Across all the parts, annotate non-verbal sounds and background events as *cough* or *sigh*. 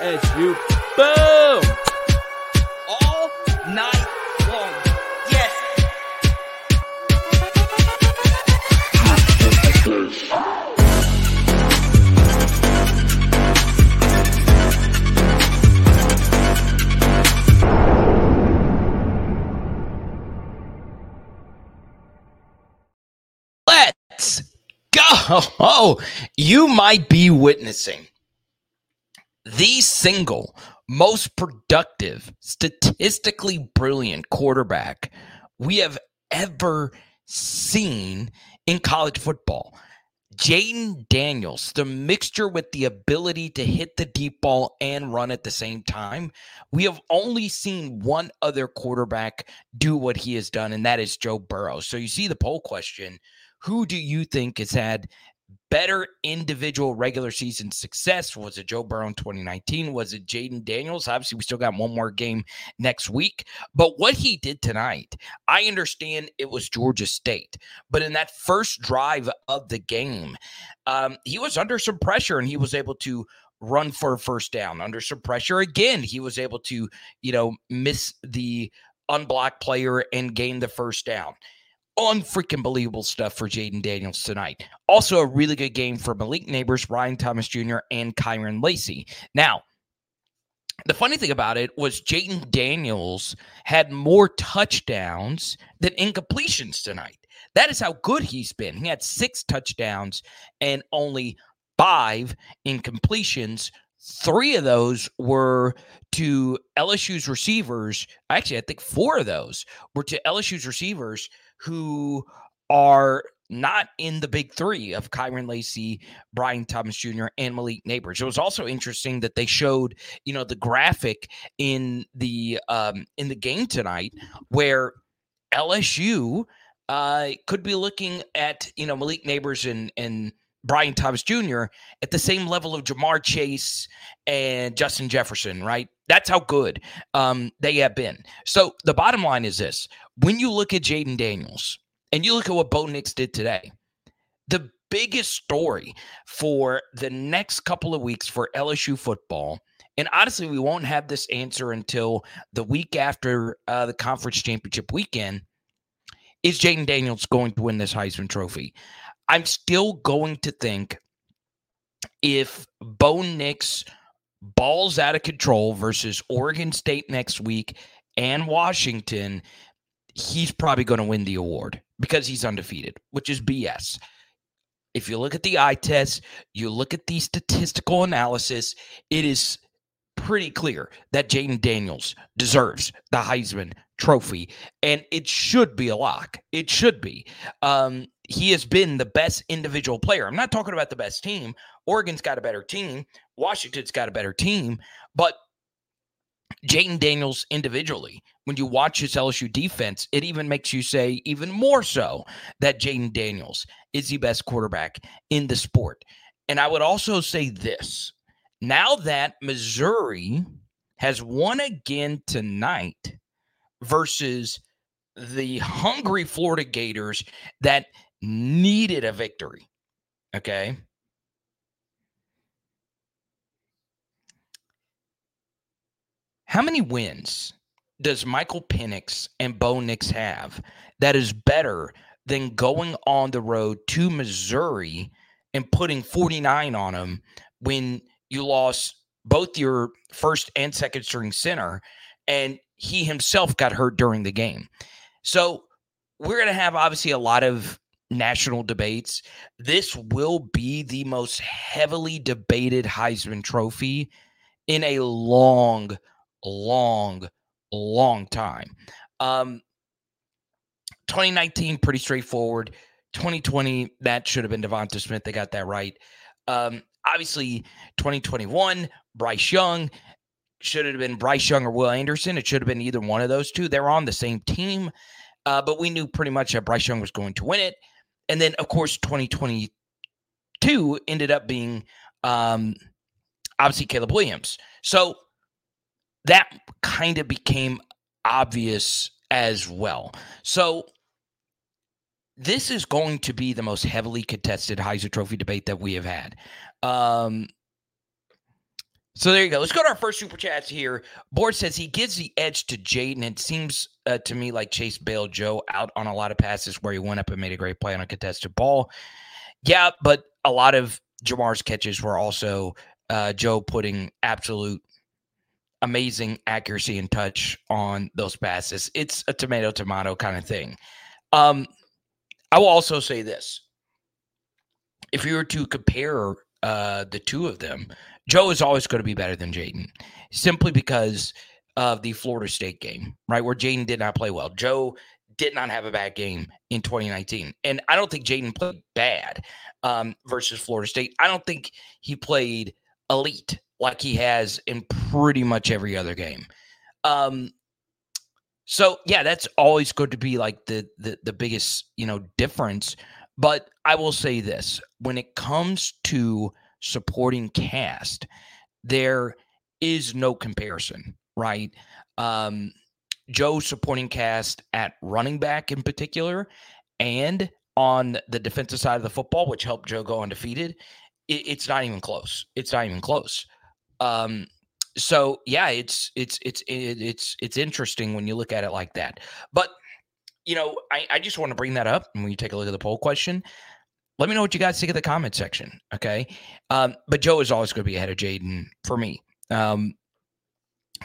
LSU. Boom! All night long. Yes. Let's go. *laughs* Oh, you might be witnessing the single most productive, statistically brilliant quarterback we have ever seen in college football. Jayden Daniels, the mixture with the ability to hit the deep ball and run at the same time. We have only seen one other quarterback do what he has done, and that is Joe Burrow. So you see the poll question who do you think has had better individual regular season success? Was it Joe Burrow in 2019? Was it Jayden Daniels? Obviously, we still got one more game next week. But what he did tonight, I understand it was Georgia State, but in that first drive of the game, um, he was under some pressure and he was able to run for a first down. Under some pressure again, he was able to, you know, miss the unblocked player and gain the first down unfreaking believable stuff for Jayden Daniels tonight. Also, a really good game for Malik Nabers, Brian Thomas Jr., and Kyren Lacy. Now, the funny thing about it was Jayden Daniels had more touchdowns than incompletions tonight. That is how good he's been. He had six touchdowns and only five incompletions. Three of those were to LSU's receivers. Actually, I think four of those were to LSU's receivers who are not in the big three of Kyren Lacy, Brian Thomas Jr., and Malik Nabers. It was also interesting that they showed, you know, the graphic in the um, in the game tonight where LSU uh, could be looking at, you know, Malik Nabers and and Brian Thomas Jr. at the same level of Ja'Marr Chase and Justin Jefferson, right? That's how good um, they have been. So the bottom line is this when you look at Jayden Daniels and you look at what Bo Nix did today, the biggest story for the next couple of weeks for LSU football, and honestly, we won't have this answer until the week after uh, the conference championship weekend, is Jayden Daniels going to win this Heisman Trophy? I'm still going to think if Bo Nix balls out of control versus Oregon State next week and Washington, he's probably going to win the award because he's undefeated, which is BS. If you look at the eye test, you look at the statistical analysis, it is pretty clear that Jayden Daniels deserves the Heisman Trophy, and it should be a lock. It should be. Um, he has been the best individual player. I'm not talking about the best team. Oregon's got a better team. Washington's got a better team. But Jayden Daniels individually, when you watch his LSU defense, it even makes you say even more so that Jayden Daniels is the best quarterback in the sport. And I would also say this now that Missouri has won again tonight versus the hungry Florida Gators that needed a victory. Okay. How many wins does Michael Penix and Bo Nix have that is better than going on the road to Missouri and putting 49 on them when you lost both your first and second string center and he himself got hurt during the game? So we're going to have obviously a lot of national debates. This will be the most heavily debated Heisman Trophy in a long, long, long time. Um, 2019, pretty straightforward. 2020, that should have been DeVonta Smith. They got that right. Um, obviously, 2021, Bryce Young should have been Bryce Young or Will Anderson. It should have been either one of those two. They're on the same team, uh, but we knew pretty much that Bryce Young was going to win it. And then, of course, 2022 ended up being um, obviously Caleb Williams. So that kind of became obvious as well. So this is going to be the most heavily contested Heisman Trophy debate that we have had. Um, So there you go. Let's go to our first super chats here. Board says he gives the edge to Jayden. It seems uh, to me like Chase bailed Joe out on a lot of passes where he went up and made a great play on a contested ball. Yeah, but a lot of Ja'Marr's catches were also uh, Joe putting absolute amazing accuracy and touch on those passes. It's a tomato tomato kind of thing. Um, I will also say this: if you were to compare uh, the two of them, Joe is always going to be better than Jayden, simply because of the Florida State game, right? Where Jayden did not play well. Joe did not have a bad game in 2019. And I don't think Jayden played bad um, versus Florida State. I don't think he played elite like he has in pretty much every other game. Um, so yeah, that's always going to be like the, the the biggest you know difference. But I will say this: when it comes to supporting cast, there is no comparison, right? Um, Joe supporting cast at running back in particular, and on the defensive side of the football, which helped Joe go undefeated. It, it's not even close. It's not even close. Um, so yeah, it's it's it's it's it's interesting when you look at it like that. But you know, I, I just want to bring that up and when you take a look at the poll question. Let me know what you guys think of the comment section. Okay. Um, but Joe is always going to be ahead of Jayden for me. Um,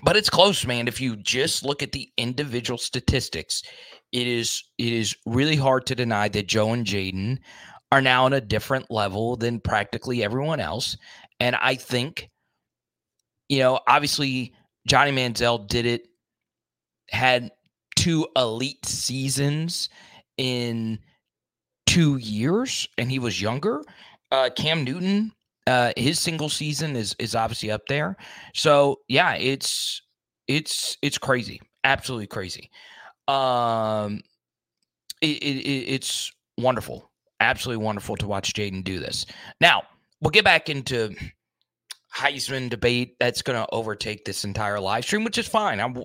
but it's close, man. If you just look at the individual statistics, it is it is really hard to deny that Joe and Jayden are now on a different level than practically everyone else. And I think you know, obviously Johnny Manziel did it, had two elite seasons in two years, and he was younger. Uh, Cam Newton, uh, his single season is is obviously up there. So yeah, it's it's it's crazy, absolutely crazy. Um, it, it, it's wonderful, absolutely wonderful to watch Jayden do this. Now we'll get back into Heisman debate that's going to overtake this entire live stream, which is fine. I'm,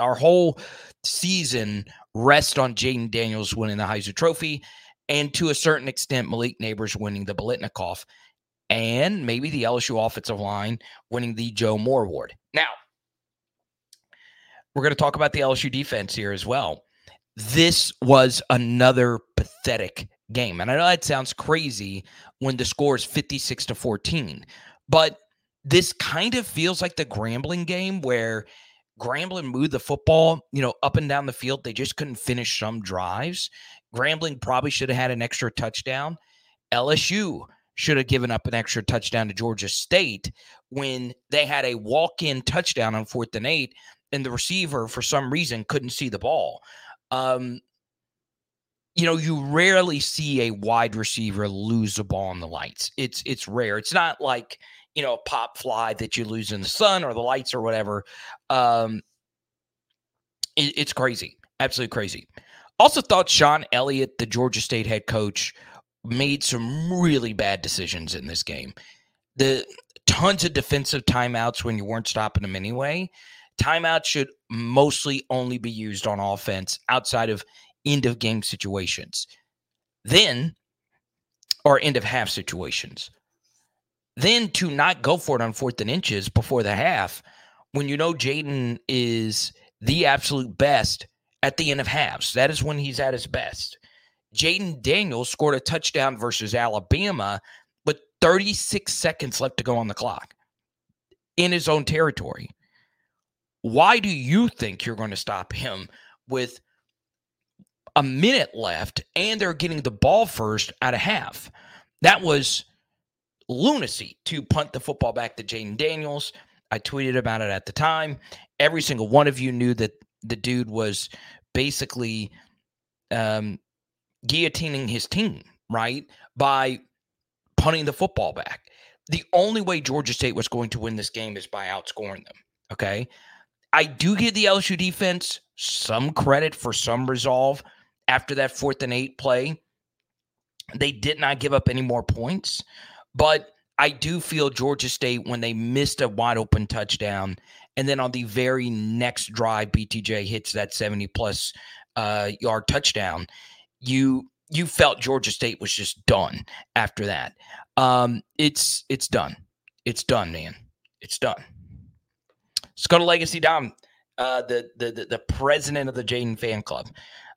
our whole season rests on Jayden Daniels winning the Heisman Trophy, and to a certain extent, Malik Nabers winning the Biletnikoff and maybe the LSU offensive line winning the Joe Moore Award. Now, we're going to talk about the LSU defense here as well. This was another pathetic game. And I know that sounds crazy when the score is 56 to 14, but this kind of feels like the Grambling game where Grambling moved the football, you know, up and down the field. They just couldn't finish some drives. Grambling probably should have had an extra touchdown. LSU should have given up an extra touchdown to Georgia State when they had a walk in touchdown on fourth and eight, and the receiver, for some reason, couldn't see the ball. Um, you know, you rarely see a wide receiver lose the ball in the lights. It's it's rare. It's not like you know, a pop fly that you lose in the sun or the lights or whatever. Um, it, it's crazy, absolutely crazy. Also, thought Shawn Elliott, the Georgia State head coach, made some really bad decisions in this game. The tons of defensive timeouts when you weren't stopping them anyway. Timeouts should mostly only be used on offense outside of end of game situations. Then, or end of half situations. Then to not go for it on fourth and inches before the half, when you know Jayden is the absolute best at the end of halves, that is when he's at his best. Jayden Daniels scored a touchdown versus Alabama with 36 seconds left to go on the clock in his own territory. Why do you think you're going to stop him with a minute left and they're getting the ball first at a half? That was lunacy to punt the football back to Jayden Daniels. I tweeted about it at the time. Every single one of you knew that the dude was basically um, guillotining his team, right? By punting the football back. The only way Georgia State was going to win this game is by outscoring them. Okay. I do give the LSU defense some credit for some resolve after that fourth and eight play. They did not give up any more points. But I do feel Georgia State when they missed a wide open touchdown, and then on the very next drive, BTJ hits that seventy plus uh, yard touchdown. You you felt Georgia State was just done after that. Um, it's it's done. It's done, man. It's done. Let's go to Legacy Dom, uh, the, the the the president of the Jayden fan club.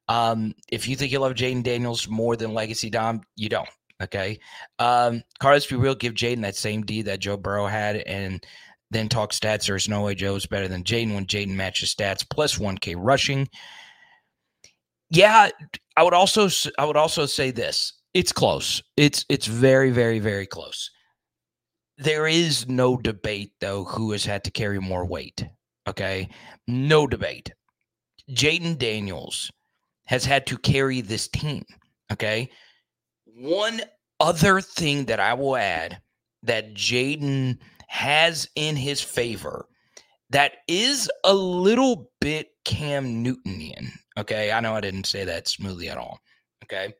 Um, if you think you love Jayden Daniels more than Legacy Dom, you don't. Okay. Um, Carlos, real, give Jayden that same D that Joe Burrow had, and then talk stats. There's no way Joe's better than Jayden when Jayden matches stats plus 1K rushing. Yeah, I would also I would also say this. It's close. It's it's very very very close. There is no debate though who has had to carry more weight. Okay? No debate. Jayden Daniels has had to carry this team, okay? One other thing that I will add that Jayden has in his favor that is a little bit Cam Newtonian. Okay. I know I didn't say that smoothly at all. Okay.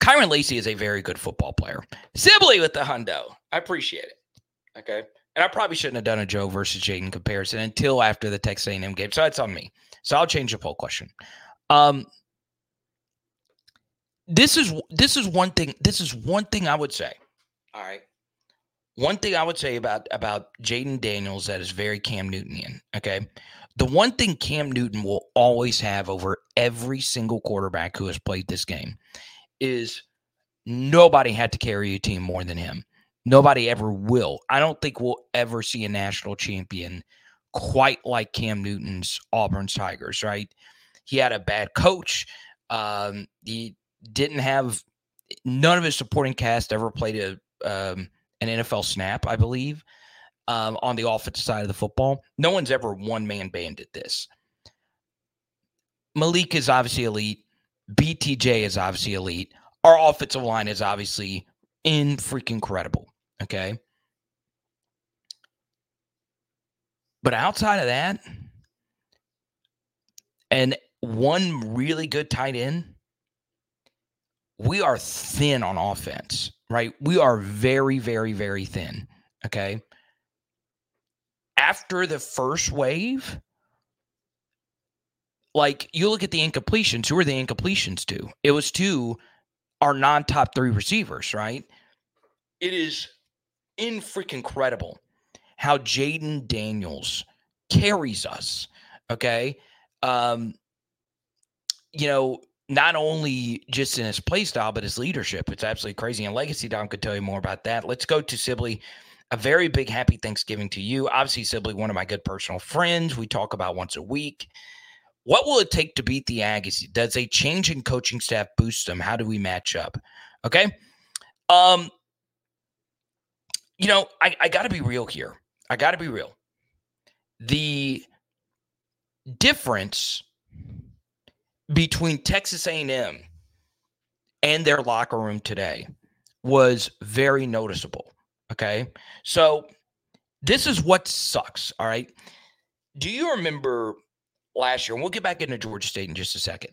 Kyren Lacy is a very good football player. Sibley with the hundo. I appreciate it. Okay. And I probably shouldn't have done a Joe versus Jayden comparison until after the Texas A&M game. So that's on me. So I'll change the poll question. Um, this is this is one thing. This is one thing I would say. All right. One thing I would say about about Jayden Daniels that is very Cam Newtonian. Okay. The one thing Cam Newton will always have over every single quarterback who has played this game is nobody had to carry a team more than him. Nobody ever will. I don't think we'll ever see a national champion quite like Cam Newton's Auburn Tigers, right? He had a bad coach. Um, he didn't have none of his supporting cast ever played a um, an NFL snap, I believe, um, on the offensive side of the football. No one's ever one man banded this. Malik is obviously elite. BTJ is obviously elite. Our offensive line is obviously in freaking credible. Okay. But outside of that, and one really good tight end, we are thin on offense, right? We are very, very, very thin. Okay. After the first wave, like you look at the incompletions, who are the incompletions to? It was to our non top three receivers, right? It is in freaking incredible how Jayden Daniels carries us. Okay. Um, you know, not only just in his play style, but his leadership. It's absolutely crazy. And Legacy Dom could tell you more about that. Let's go to Sibley. A very big happy Thanksgiving to you. Obviously, Sibley, one of my good personal friends. We talk about once a week. What will it take to beat the Aggies? Does a change in coaching staff boost them? How do we match up? Okay. Um, you know, I, I gotta be real here. I gotta be real. The difference between Texas A&M and their locker room today was very noticeable. Okay. So this is what sucks. All right. Do you remember last year? And we'll get back into Georgia State in just a second.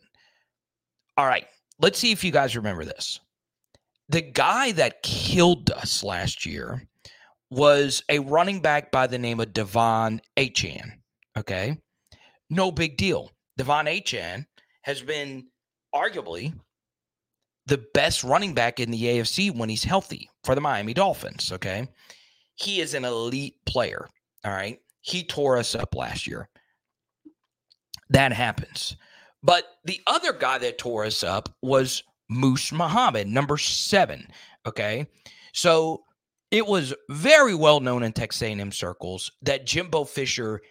All right. Let's see if you guys remember this. The guy that killed us last year was a running back by the name of De'Von Achane. Okay. No big deal. De'Von Achane has been arguably the best running back in the AFC when he's healthy for the Miami Dolphins. Okay. He is an elite player. All right. He tore us up last year. That happens. But the other guy that tore us up was Moose Muhammad, number seven. Okay. So it was very well known in Texas A&M circles that Jimbo Fisher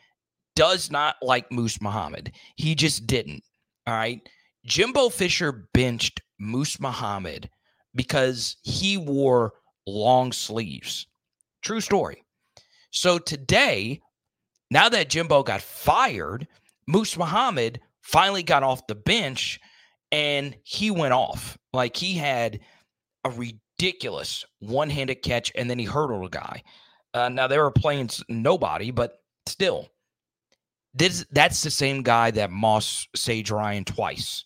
does not like Moose Muhammad. He just didn't. All right. Jimbo Fisher benched Moose Muhammad because he wore long sleeves. True story. So today, now that Jimbo got fired, Moose Muhammad finally got off the bench and he went off. Like he had a ridiculous one handed catch and then he hurdled a guy. Uh, now they were playing nobody, but still, this that's the same guy that Moss Sage Ryan twice.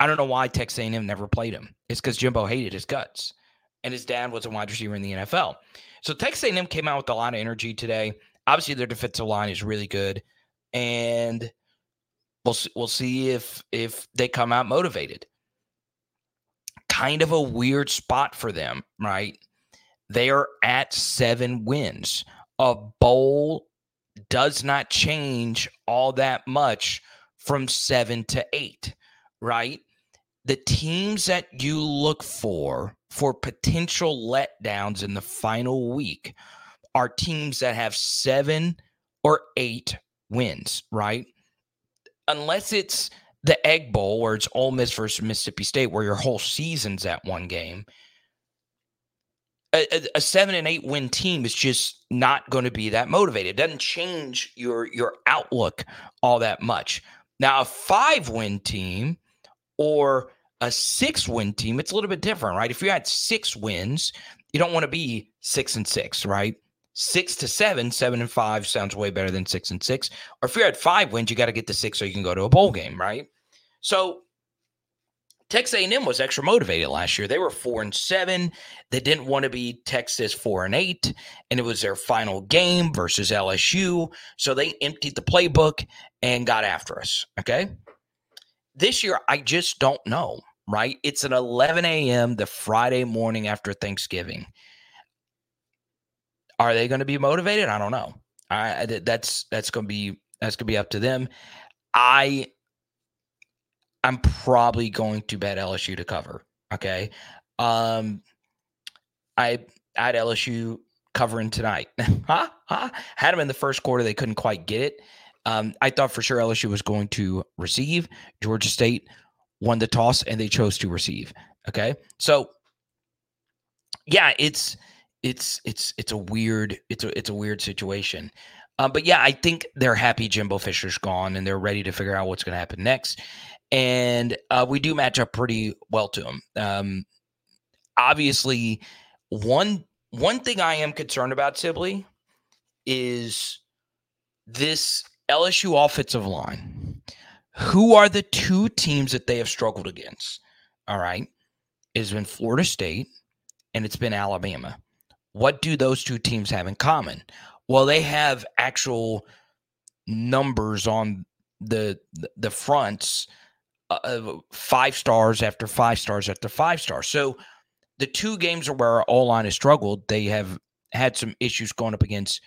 I don't know why Texas A&M never played him. It's because Jimbo hated his guts, and his dad was a wide receiver in the NFL. So Texas A&M came out with a lot of energy today. Obviously, their defensive line is really good, and we'll see, we'll see if if they come out motivated. Kind of a weird spot for them, right? They are at seven wins. A bowl does not change all that much from seven to eight, right? The teams that you look for for potential letdowns in the final week are teams that have seven or eight wins, right? Unless it's the Egg Bowl where it's Ole Miss versus Mississippi State, where your whole season's at one game. A, a, seven and eight win team is just not going to be that motivated. It doesn't change your your outlook all that much. Now, a five win team or a six win team, it's a little bit different, right? If you had six wins, you don't want to be six and six, right? Six to seven, seven and five sounds way better than six and six. Or if you're at five wins, you got to get to six so you can go to a bowl game, right? So Texas A&M was extra motivated last year. They were four and seven. They didn't want to be Texas four and eight, and it was their final game versus LSU. So they emptied the playbook and got after us. Okay. This year, I just don't know. Right? It's an 11 a.m. the Friday morning after Thanksgiving. Are they going to be motivated? I don't know. I that's that's going to be that's going to be up to them. I I'm probably going to bet LSU to cover. Okay. Um, I had LSU covering tonight. *laughs* Had them in the first quarter. They couldn't quite get it. Um, I thought for sure LSU was going to receive. Georgia State won the toss and they chose to receive. Okay. So yeah, it's it's it's it's a weird it's a it's a weird situation. Um, but yeah, I think they're happy Jimbo Fisher's gone and they're ready to figure out what's going to happen next and uh, we do match up pretty well to him. Um, obviously, one one thing I am concerned about, Sibley, is this LSU offensive line. Who are the two teams that they have struggled against? All right, it's been Florida State and it's been Alabama. What do those two teams have in common? Well, they have actual numbers on the the fronts uh, five stars after five stars after five stars. So the two games where our line has struggled, they have had some issues going up against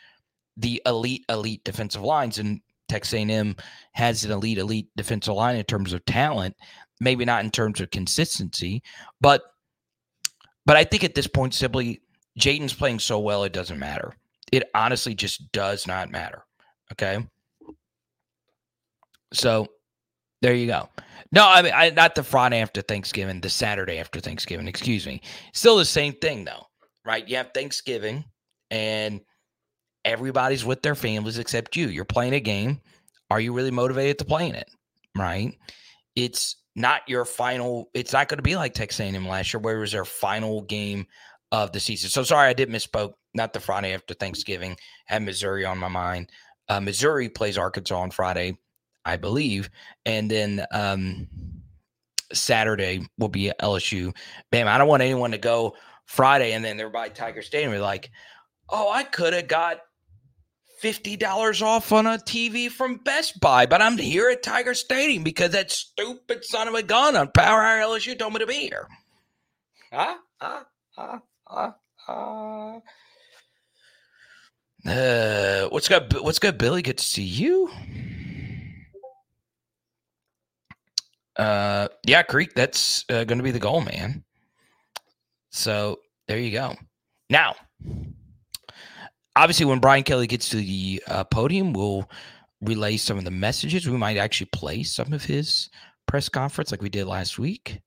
the elite, elite defensive lines, and Texas A&M has an elite, elite defensive line in terms of talent. Maybe not in terms of consistency, but but I think at this point, simply Jayden's playing so well, it doesn't matter. It honestly just does not matter. Okay. So there you go. No, I mean, I, not the Friday after Thanksgiving, the Saturday after Thanksgiving. Excuse me. Still the same thing, though, right? You have Thanksgiving, and everybody's with their families except you. You're playing a game. Are you really motivated to play in it? Right? It's not your final. It's not going to be like Texas A&M last year, where it was their final game of the season. So sorry, I did misspoke. Not the Friday after Thanksgiving. Had Missouri on my mind. Uh, Missouri plays Arkansas on Friday. I believe. And then um, Saturday will be LSU. Bam, I don't want anyone to go Friday and then they're by Tiger Stadium. Be like, oh, I could have got $50 off on a TV from Best Buy, but I'm here at Tiger Stadium because that stupid son of a gun on Power Hour LSU told me to be here. Huh? Huh? Huh? Huh? Huh? Uh, what's good? What's good, Billy? Good to see you. Uh, yeah, Creek, that's uh, going to be the goal, man. So there you go. Now, obviously, when Brian Kelly gets to the uh, podium, we'll relay some of the messages. We might actually play some of his press conference like we did last week.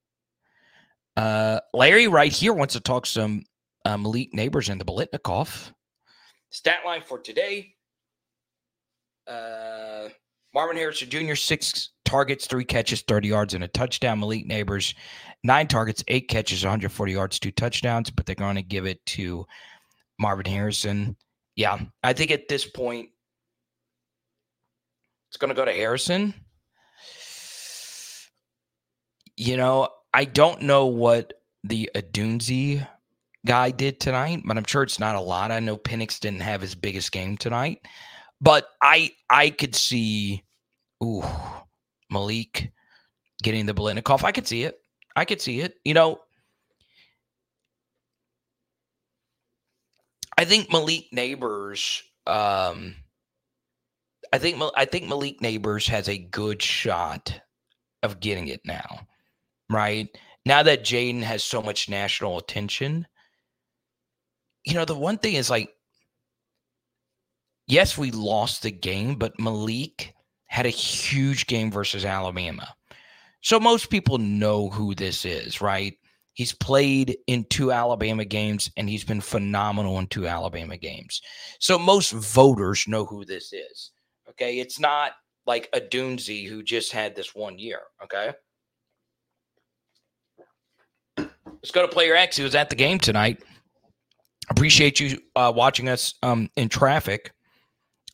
Uh, Larry, right here, wants to talk some uh, Malik Nabers and the Biletnikoff. Stat line for today. Uh, Marvin Harrison Jr., six targets, three catches, 30 yards, and a touchdown. Malik Nabers, nine targets, eight catches, 140 yards, two touchdowns, but they're going to give it to Marvin Harrison. Yeah, I think at this point, it's going to go to Harrison. You know, I don't know what the Odunze guy did tonight, but I'm sure it's not a lot. I know Penix didn't have his biggest game tonight, but I I could see, ooh, Malik getting the Biletnikoff. I could see it. I could see it. You know, I think Malik Nabers. Um, I think I think Malik Nabers has a good shot of getting it now, right? Now that Jayden has so much national attention, you know the one thing is like, yes, we lost the game, but Malik had a huge game versus Alabama. So most people know who this is, right? He's played in two Alabama games and he's been phenomenal in two Alabama games. So most voters know who this is. Okay. It's not like Odunze who just had this one year. Okay. Let's go to player X who was at the game tonight. Appreciate you uh, watching us um, in traffic.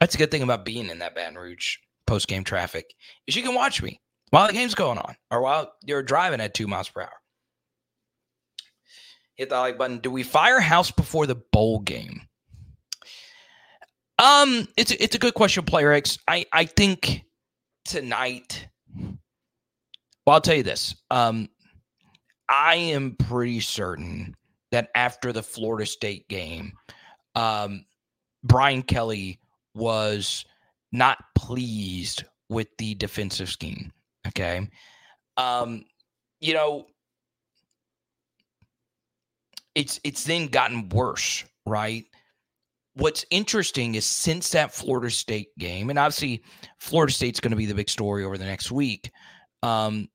That's a good thing about being in that Baton Rouge post game traffic is you can watch me while the game's going on or while you're driving at two miles per hour. Hit the like button. Do we fire House before the bowl game? Um, it's a, it's a good question, Player X. I I think tonight. Well, I'll tell you this. Um, I am pretty certain that after the Florida State game, um, Brian Kelly was not pleased with the defensive scheme. Okay. Um, you know, it's it's then gotten worse, right? What's interesting is since that Florida State game, and obviously Florida State's going to be the big story over the next week. Um,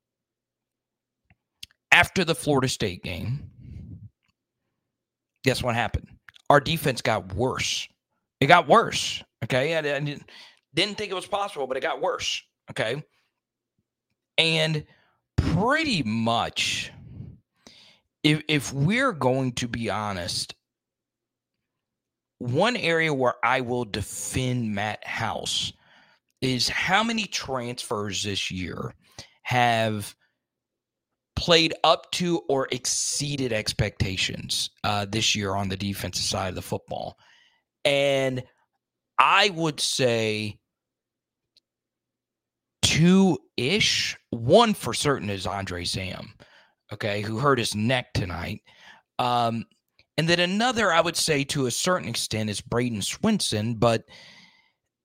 after the Florida State game, guess what happened? Our defense got worse. It got worse. Okay. I, I didn't, think it was possible, but it got worse. Okay. And pretty much, if, if we're going to be honest, one area where I will defend Matt House is how many transfers this year have played up to or exceeded expectations uh, this year on the defensive side of the football. And I would say two ish. One for certain is Andre Sam, okay, who hurt his neck tonight. Um, and then another, I would say to a certain extent, is Bradyn Swinson. But,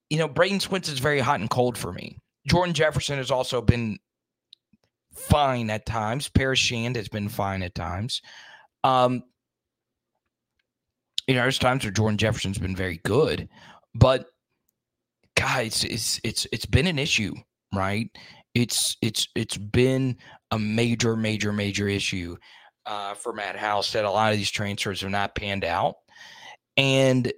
you know, Bradyn Swinson is very hot and cold for me. Jordan Jefferson has also been fine at times. Paris Shand has been fine at times. Um, you know, there's times where Jordan Jefferson's been very good, but guys, it's it's it's been an issue, right? It's it's it's been a major, major, major issue uh, for Matt House that a lot of these transfers have not panned out, and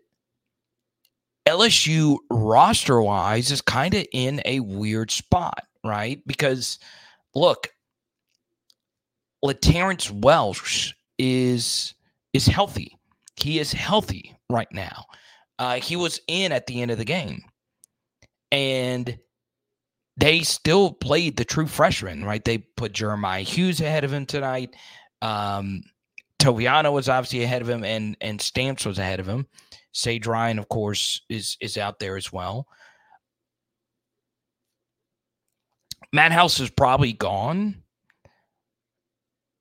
LSU roster wise is kind of in a weird spot, right? Because look, LaTerrence Welch is is healthy. He is healthy right now. Uh, he was in at the end of the game, and they still played the true freshman. Right? They put Jeremiah Hughes ahead of him tonight. Um, Toviano was obviously ahead of him, and and Stamps was ahead of him. Sage Ryan, of course, is is out there as well. Matt House is probably gone.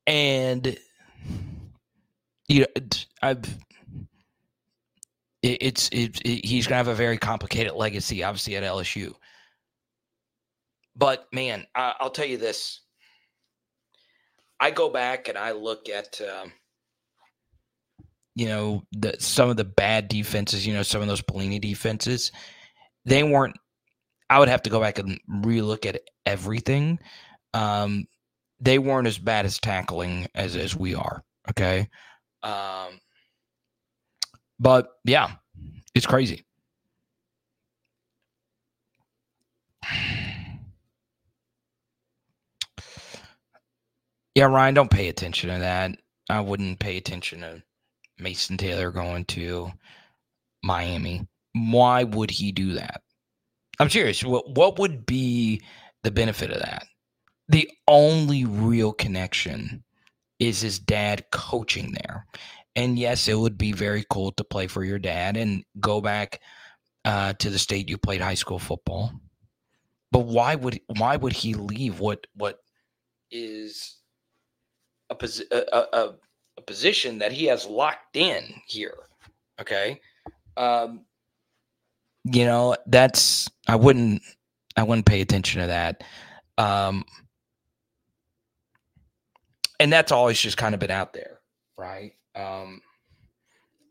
And you know, I've it, it's it, it, he's gonna have a very complicated legacy, obviously at LSU. But man, I, will tell you this: I go back and I look at um, you know the some of the bad defenses, you know, some of those Pelini defenses. They weren't I would have to go back and relook at everything. Um, they weren't as bad as tackling as as we are. Okay, um, but yeah, it's crazy. Yeah, Ryan, don't pay attention to that. I wouldn't pay attention to Mason Taylor going to Miami. Why would he do that? I'm serious. What what would be the benefit of that? The only real connection is his dad coaching there. And yes, it would be very cool to play for your dad and go back uh, to the state you played high school football. But why would why would he leave what what is a, posi- a, a, a position that he has locked in here? Okay. Um, you know, that's I wouldn't I wouldn't pay attention to that. Um, and that's always just kind of been out there, right? Um,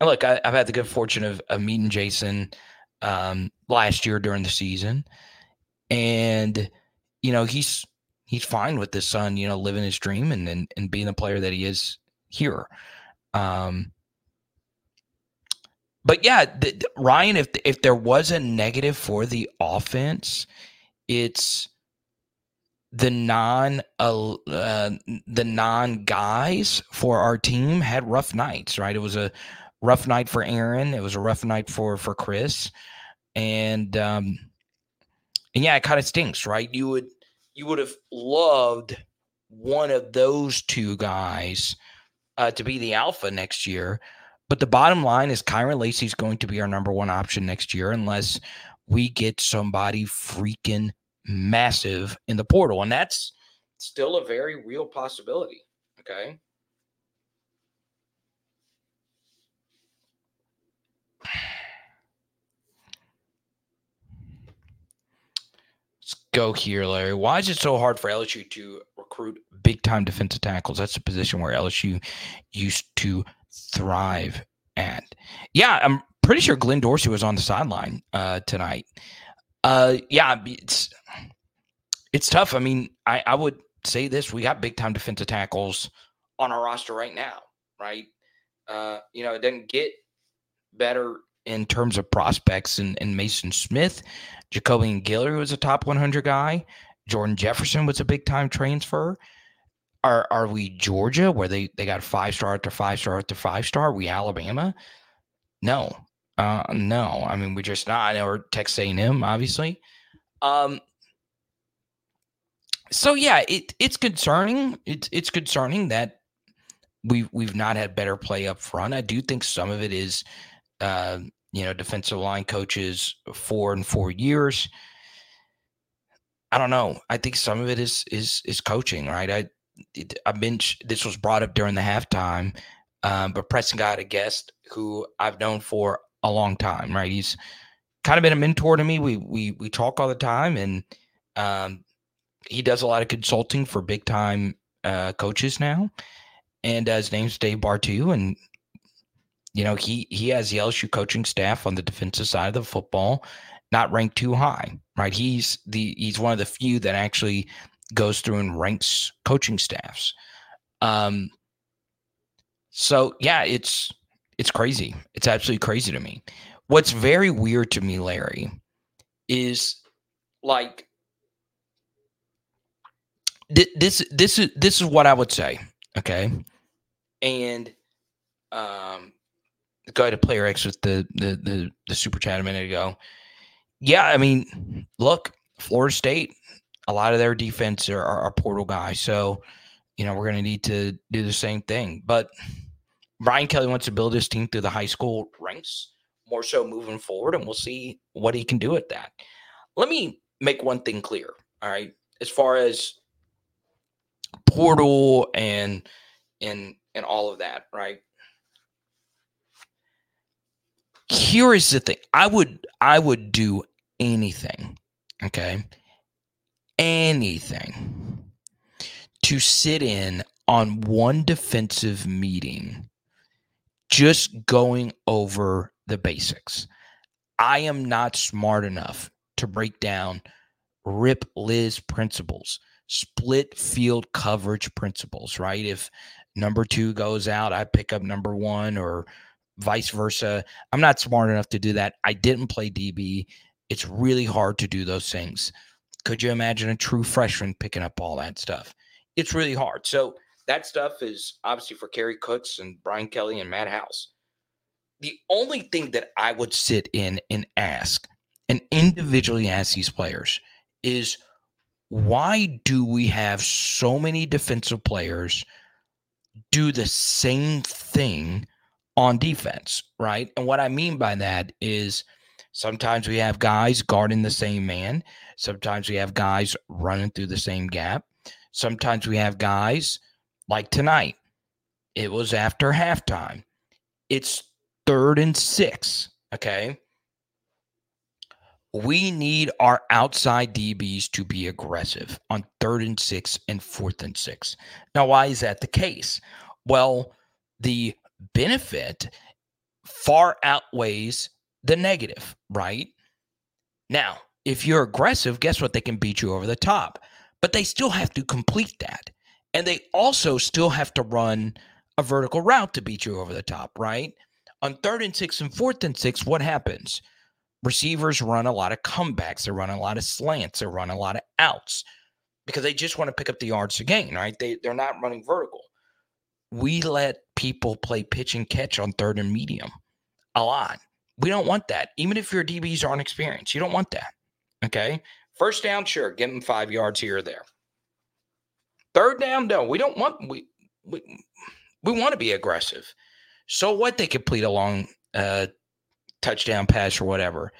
and look, I, have had the good fortune of, of meeting Jason um, last year during the season, and you know he's he's fine with his son, you know, living his dream and and, and being the player that he is here. Um, but yeah, the, the, Ryan, if if there was a negative for the offense, it's the non uh, uh, the non guys for our team had rough nights. Right, it was a rough night for Aaron. It was a rough night for for Chris, and um, and yeah, it kind of stinks, right? You would you would have loved one of those two guys uh, to be the alpha next year. But the bottom line is Kyren Lacy is going to be our number one option next year unless we get somebody freaking massive in the portal. And that's still a very real possibility. Okay. Let's go here, Larry. Why is it so hard for LSU to recruit big time defensive tackles? That's a position where LSU used to thrive at. Yeah, I'm pretty sure Glenn Dorsey was on the sideline uh, tonight. Uh, yeah, it's it's tough. I mean, I, I would say this: we got big time defensive tackles on our roster right now, right? Uh, you know, it didn't get better in terms of prospects and, and Maason Smith. Jacobian Guillory was a top 100 guy. Jordan Jefferson was a big time transfer. Are are we Georgia where they they got five star after five star after five star? Are we Alabama? No, uh, no. I mean, we're just not. Or Texas A&M, obviously. Um. So yeah, it it's concerning. It's it's concerning that we we've not had better play up front. I do think some of it is, uh, you know, defensive line coaches four and four years. I don't know. I think some of it is is is coaching, right? I I've been. this was brought up during the halftime, um, but Preston got a guest who I've known for a long time, right? He's kind of been a mentor to me. We we we talk all the time, and um, he does a lot of consulting for big time uh, coaches now. And uh, his name's Dave Bartoo, and you know he he has the LSU coaching staff on the defensive side of the football, not ranked too high, right? He's the he's one of the few that actually goes through and ranks coaching staffs. Um, so yeah, it's it's crazy. It's absolutely crazy to me. What's very weird to me, Larry, is like th- this this is this is what I would say. Okay. And um guy to player X with the, the the the super chat a minute ago. Yeah, I mean, look, Florida State a lot of their defense are, are, are portal guys. So, you know, we're going to need to do the same thing. But Brian Kelly wants to build his team through the high school ranks more so moving forward, and we'll see what he can do at that. Let me make one thing clear. All right. As far as portal and and and all of that, right? Here is the thing. I would I would do anything, okay? anything to sit in on one defensive meeting just going over the basics. I am not smart enough to break down Rip Liz principles, split field coverage principles, right? If number two goes out, I pick up number one or vice versa. I'm not smart enough to do that. I didn't play DB. It's really hard to do those things. Could you imagine a true freshman picking up all that stuff? It's really hard. So that stuff is obviously for Kerry Cooks and Brian Kelly and Matt House. The only thing that I would sit in and ask and individually ask these players is why do we have so many defensive players do the same thing on defense, right? And what I mean by that is – Sometimes we have guys guarding the same man. Sometimes we have guys running through the same gap. Sometimes we have guys like tonight. It was after halftime. It's third and six, okay, we need our outside DBs to be aggressive on third and six and fourth and six. Now, why is that the case? Well, the benefit far outweighs the negative, right? Now, if you're aggressive, guess what? They can beat you over the top, but they still have to complete that. And they also still have to run a vertical route to beat you over the top, right? On third and six and fourth and six, what happens? Receivers run a lot of comebacks, they run a lot of slants, they run a lot of outs because they just want to pick up the yards to gain, right? They, they're not running vertical. We let people play pitch and catch on third and medium a lot. We don't want that. Even if your DBs aren't experienced, you don't want that. Okay. First down, sure, give them five yards here or there. Third down, no, we don't want we we we want to be aggressive. So what they complete a long uh, touchdown pass or whatever.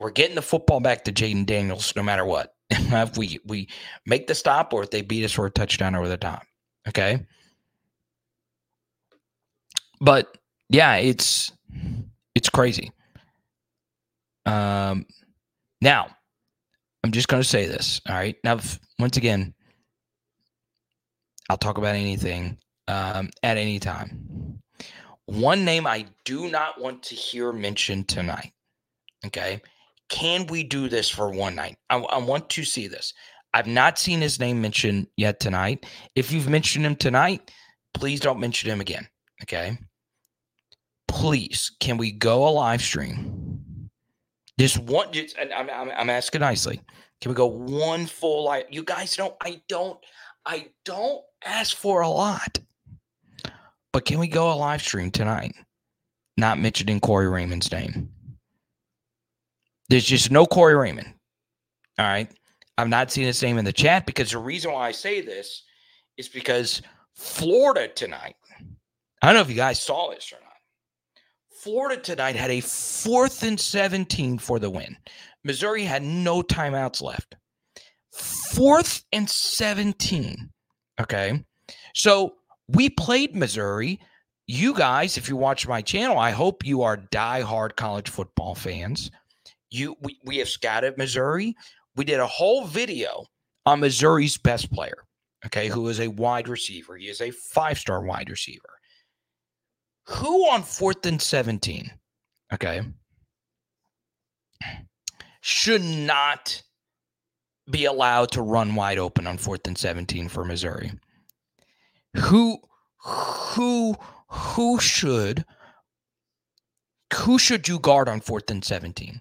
We're getting the football back to Jayden Daniels no matter what. *laughs* if we we make the stop or if they beat us for a touchdown over the top. Okay. But yeah, it's it's crazy. Um now I'm just to say this. All right. Now, once again, I'll talk about anything um, at any time. One name I do not want to hear mentioned tonight. Okay. Can we do this for one night? I, I want to see this. I've not seen his name mentioned yet tonight. If you've mentioned him tonight, please don't mention him again. Okay. Please, can we go a live stream? Just one, just, I'm, I'm, I'm asking nicely. Can we go one full live? You guys don't, I don't, I don't ask for a lot. But can we go a live stream tonight? Not mentioning Corey Raymond's name. There's just no Corey Raymond. All right. I've not seen his name in the chat because the reason why I say this is because Florida tonight. I don't know if you guys saw this or not. Florida tonight had a fourth and 17 for the win. Missouri had no timeouts left. Fourth and 17. Okay. So we played Missouri. You guys, if you watch my channel, I hope you are die-hard college football fans. You we, we have scouted Missouri. We did a whole video on Missouri's best player, okay, who is a wide receiver. He is a five-star wide receiver who on fourth and 17, okay, should not be allowed to run wide open on fourth and 17 for Missouri? Who, who, who should, who should you guard on fourth and 17?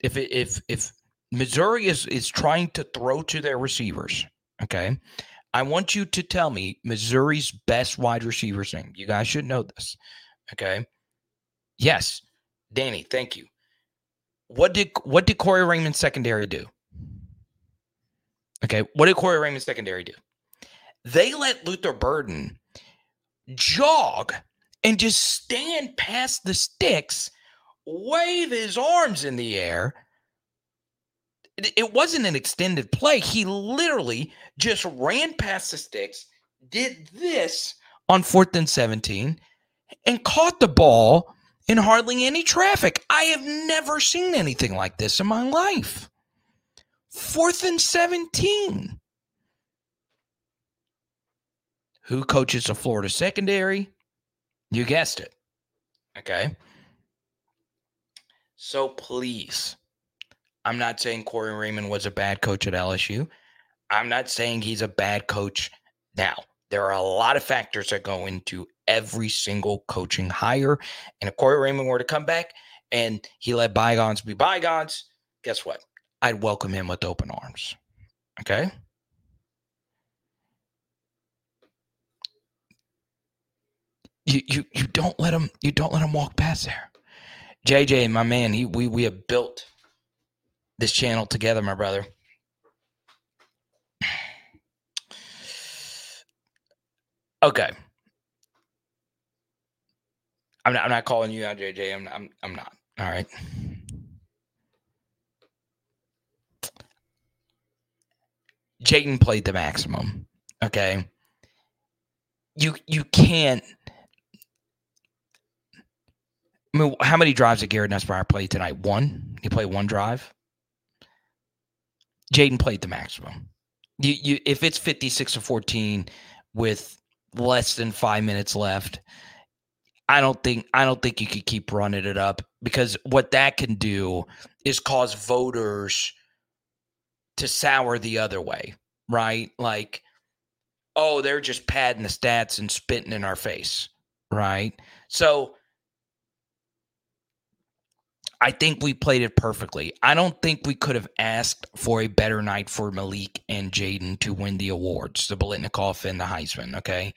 If, if, if Missouri is, is trying to throw to their receivers, okay, I want you to tell me Missouri's best wide receiver's name. You guys should know this. Okay. Yes, Danny, thank you. What did what did Corey Raymond secondary do? Okay, what did Corey Raymond secondary do? They let Luther Burden jog and just stand past the sticks, wave his arms in the air. It wasn't an extended play. He literally just ran past the sticks, did this on fourth and 17, and caught the ball in hardly any traffic. I have never seen anything like this in my life. Fourth and 17. Who coaches a Florida secondary? You guessed it. Okay. So please, I'm not saying Corey Raymond was a bad coach at LSU. I'm not saying he's a bad coach now. There are a lot of factors that go into every single coaching hire. And if Corey Raymond were to come back and he let bygones be bygones, guess what? I'd welcome him with open arms. Okay. You, you you don't let him you don't let him walk past there. JJ, my man, he we we have built this channel together, my brother. Okay. I'm not, I'm not calling you out, JJ. I'm, I'm, I'm not. All right. Jayden played the maximum. Okay. You you can't I mean, how many drives did Garrett Nussmeier play tonight? One. He played one drive. Jayden played the maximum. You, you, if it's fifty six to fourteen with less than five minutes left, I don't think I don't think you could keep running it up because what that can do is cause voters to sour the other way, right? Like, oh, they're just padding the stats and spitting in our face, right? So I think we played it perfectly. I don't think we could have asked for a better night for Malik and Jayden to win the awards, the Biletnikoff and the Heisman. Okay.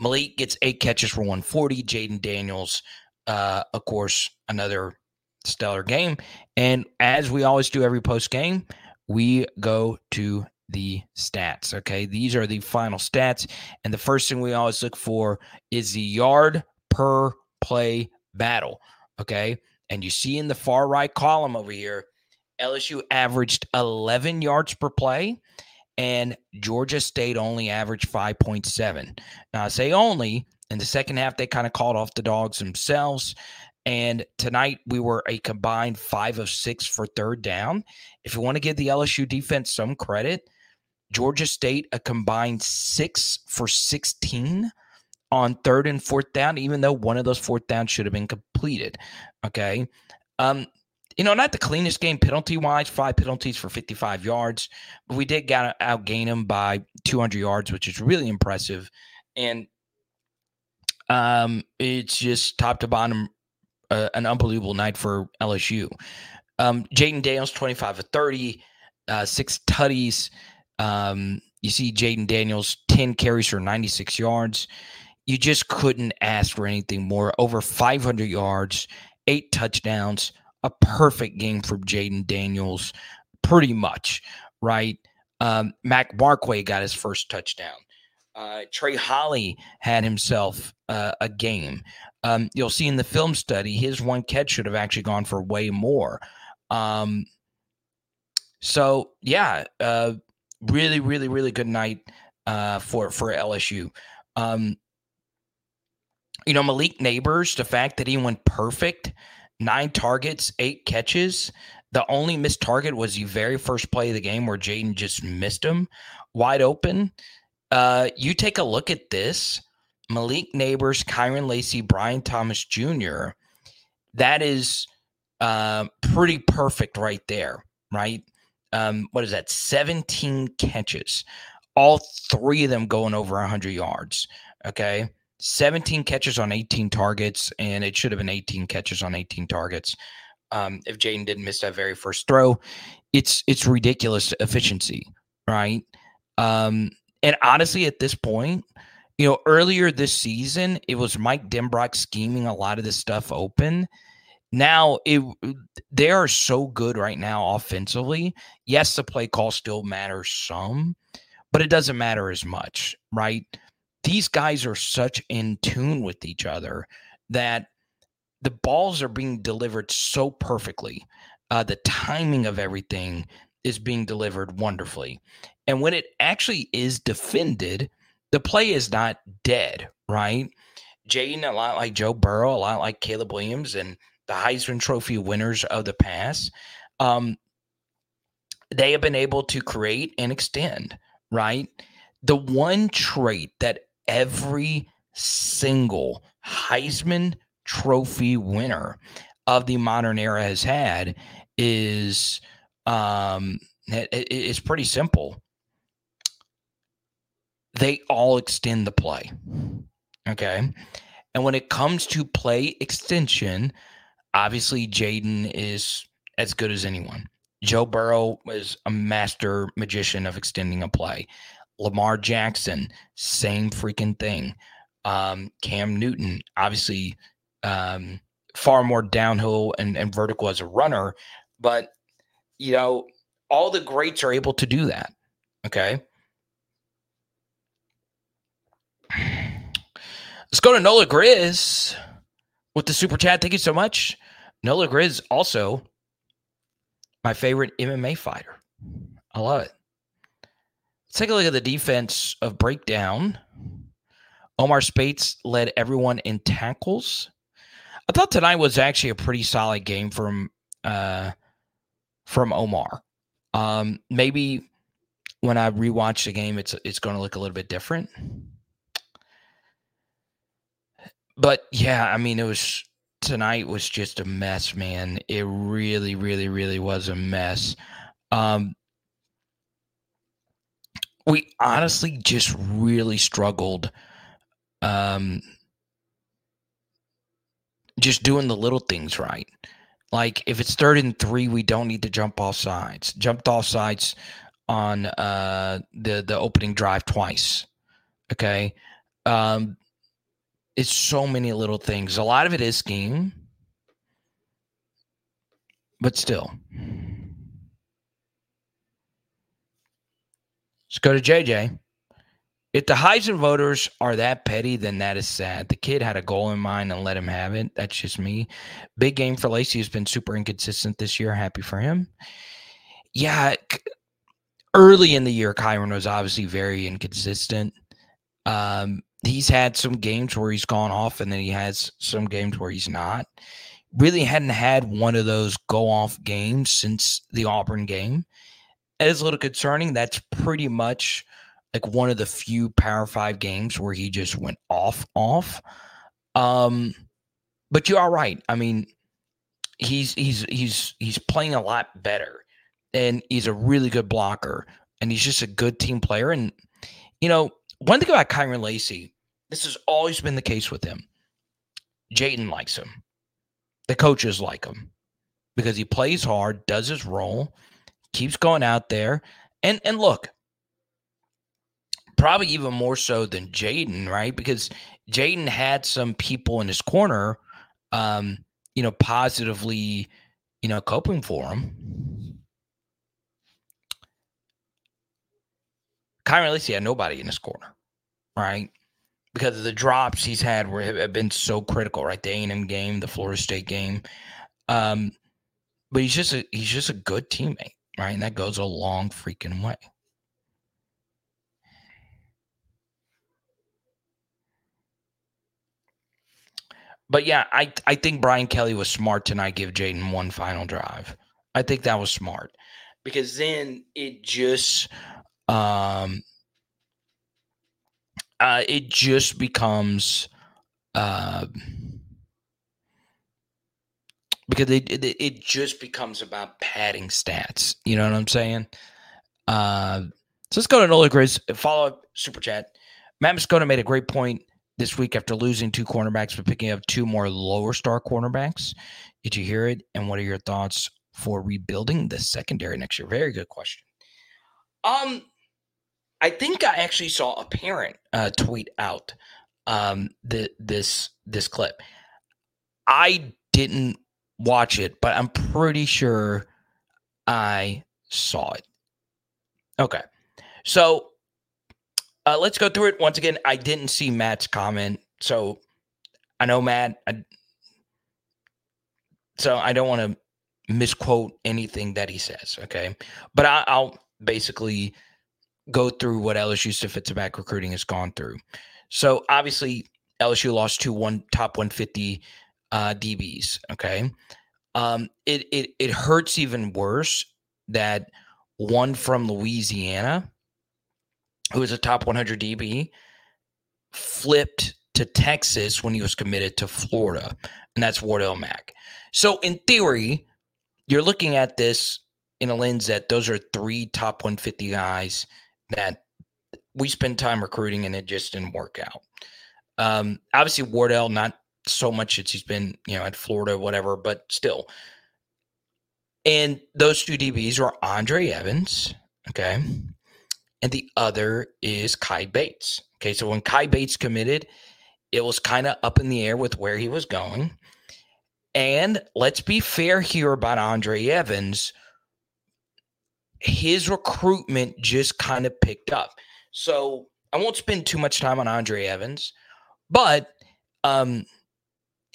Malik gets eight catches for 140. Jayden Daniels, uh, of course, another stellar game. And as we always do every post game, we go to the stats. Okay. These are the final stats. And the first thing we always look for is the yard per play battle. Okay. And you see in the far right column over here, LSU averaged 11 yards per play, and Georgia State only averaged 5.7. Now, I say only. In the second half, they kind of called off the dogs themselves. And tonight, we were a combined five of six for third down. If you want to give the LSU defense some credit, Georgia State a combined six for 16 on third and fourth down, even though one of those fourth downs should have been completed. Okay. Um, you know, not the cleanest game penalty wise, five penalties for 55 yards, but we did get outgain them by 200 yards, which is really impressive. And um, it's just top to bottom, uh, an unbelievable night for LSU. Um, Jayden Daniels, 25 of 30, uh, six tutties. Um, you see Jayden Daniels, 10 carries for 96 yards you just couldn't ask for anything more. Over 500 yards, eight touchdowns, a perfect game from Jayden Daniels, pretty much, right? Um, Mac Markway got his first touchdown. Uh, Trey Holly had himself uh, a game. Um, you'll see in the film study, his one catch should have actually gone for way more. Um, so yeah, uh, really, really, really good night uh, for for LSU. Um, you know, Malik Nabers, the fact that he went perfect, nine targets, eight catches. The only missed target was the very first play of the game where Jayden just missed him wide open. Uh, you take a look at this Malik Nabers, Kyren Lacy, Brian Thomas Jr. That is uh, pretty perfect right there, right? Um, what is that? 17 catches, all three of them going over 100 yards. Okay. 17 catches on 18 targets, and it should have been 18 catches on 18 targets. Um, if Jayden didn't miss that very first throw, it's it's ridiculous efficiency, right? Um, and honestly, at this point, you know, earlier this season, it was Mike Denbrock scheming a lot of this stuff open. Now it they are so good right now offensively. Yes, the play call still matters some, but it doesn't matter as much, right? These guys are such in tune with each other that the balls are being delivered so perfectly. Uh, the timing of everything is being delivered wonderfully. And when it actually is defended, the play is not dead, right? Jayden, a lot like Joe Burrow, a lot like Caleb Williams, and the Heisman Trophy winners of the past, um, they have been able to create and extend, right? The one trait that every single Heisman Trophy winner of the modern era has had is um, it, it's pretty simple. They all extend the play. Okay. And when it comes to play extension, obviously Jayden is as good as anyone. Joe Burrow is a master magician of extending a play. Lamar Jackson, same freaking thing. Um, Cam Newton, obviously, um, far more downhill and, and vertical as a runner, but you know, all the greats are able to do that. Okay. Let's go to Nola Grizz with the super chat. Thank you so much. Nola Grizz also my favorite MMA fighter. I love it. Let's take a look at the defense of breakdown. Omar Speights led everyone in tackles. I thought tonight was actually a pretty solid game from uh, from Omar. Um, maybe when I rewatch the game, it's it's going to look a little bit different. But yeah, I mean, it was tonight was just a mess, man. It really, really, really was a mess. Um, we honestly just really struggled um, just doing the little things right. Like if it's third and three, we don't need to jump off sides. Jumped off sides on uh, the the opening drive twice. Okay, um, it's so many little things. A lot of it is scheme, but still. Let's go to JJ. If the Heisman voters are that petty, then that is sad. The kid had a goal in mind and let him have it. That's just me. Big game for Lacy has been super inconsistent this year. Happy for him. Yeah, early in the year, Kyren was obviously very inconsistent. Um, he's had some games where he's gone off, and then he has some games where he's not. Really hadn't had one of those go off games since the Auburn game. It is a little concerning. That's pretty much like one of the few Power Five games where he just went off, off. Um, but you are right. I mean, he's he's he's he's playing a lot better, and he's a really good blocker, and he's just a good team player. And you know, one thing about Kyren Lacy, this has always been the case with him. Jayden likes him. The coaches like him because he plays hard, does his role, keeps going out there, and and look, probably even more so than Jayden, right? Because Jayden had some people in his corner, um, you know, positively, you know, coping for him. Kyren Lacy had nobody in his corner, right? Because of the drops he's had were have been so critical, right? The A&M game, the Florida State game. Um, but he's just a he's just a good teammate, right? And that goes a long freaking way. But yeah, I I think Brian Kelly was smart to not give Jayden one final drive. I think that was smart because then it just um uh it just becomes uh because it, it just becomes about padding stats. You know what I'm saying? Uh, so let's go to Nola Grizz. Follow up super chat. Matt Moscona made a great point this week after losing two cornerbacks, but picking up two more lower star cornerbacks. Did you hear it? And what are your thoughts for rebuilding the secondary next year? Very good question. Um, I think I actually saw a parent uh, tweet out um the this this clip. I didn't watch it, but I'm pretty sure I saw it. Okay. So uh, let's go through it once again. I didn't see Matt's comment, so I know Matt. I, so I don't want to misquote anything that he says. Okay, but I, will basically go through what defensive back recruiting has gone through. So obviously LSU lost to one top 150 uh, DBs. Okay, um, it it it hurts even worse that one from Louisiana who was a top 100 DB, flipped to Texas when he was committed to Florida, and that's Wardell Mack. So, in theory, you're looking at this in a lens that those are three top 150 guys that we spend time recruiting and it just didn't work out. Um, obviously, Wardell, not so much as he's been, you know, at Florida, whatever, but still. And those two DBs were Andre Evans, okay, and the other is Kai Bates. Okay, so when Kai Bates committed, it was kind of up in the air with where he was going. And let's be fair here about Andre Evans. His recruitment just kind of picked up. So I won't spend too much time on Andre Evans, but um,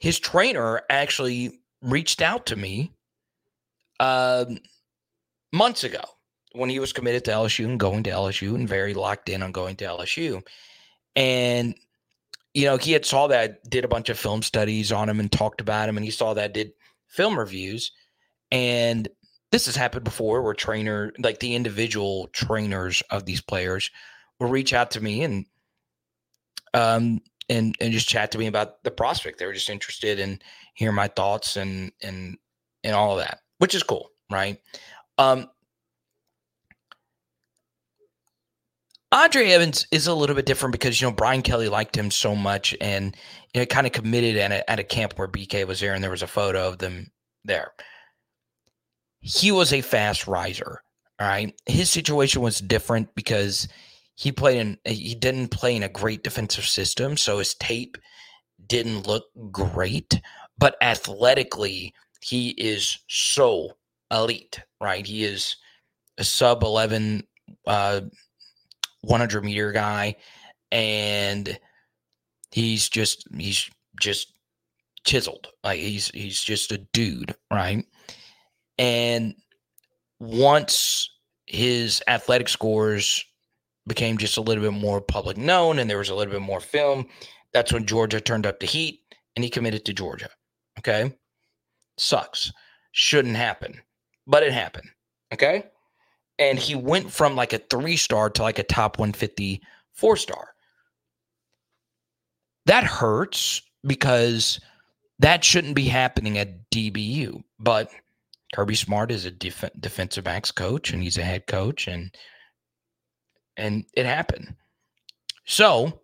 his trainer actually reached out to me um, months ago when he was committed to LSU and going to LSU and very locked in on going to LSU. And you know, he had saw that, did a bunch of film studies on him and talked about him, and he saw that, did film reviews. And this has happened before where trainer, like the individual trainers of these players, will reach out to me and um and and just chat to me about the prospect. They were just interested in hearing my thoughts and and and all of that, which is cool, right? Um Andre Evans is a little bit different because you know Brian Kelly liked him so much and you know kind of committed at a, at a camp where BK was there and there was a photo of them there. He was a fast riser. All right, his situation was different because he played in he didn't play in a great defensive system, so his tape didn't look great, but athletically he is so elite. Right, he is a sub eleven. Uh, 100 meter guy and he's just he's just chiseled like he's he's just a dude right and once his athletic scores became just a little bit more public known and there was a little bit more film that's when georgia turned up the heat and he committed to georgia okay sucks shouldn't happen but it happened okay and he went from like a three star to like a top 150 four star. That hurts because that shouldn't be happening at DBU. But Kirby Smart is a def- defensive backs coach and he's a head coach and and it happened. So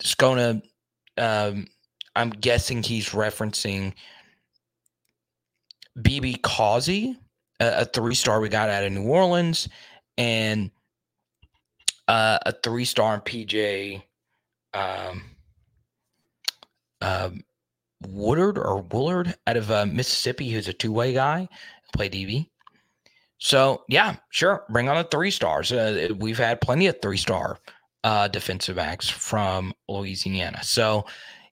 it's gonna um, I'm guessing he's referencing BB Causey a, a three star we got out of New Orleans, and uh, a three star in PJ um, um, Woodard or Woolard out of uh, Mississippi, who's a two way guy, play DB. So yeah, sure, bring on the three stars. Uh, we've had plenty of three star uh, defensive backs from Louisiana. So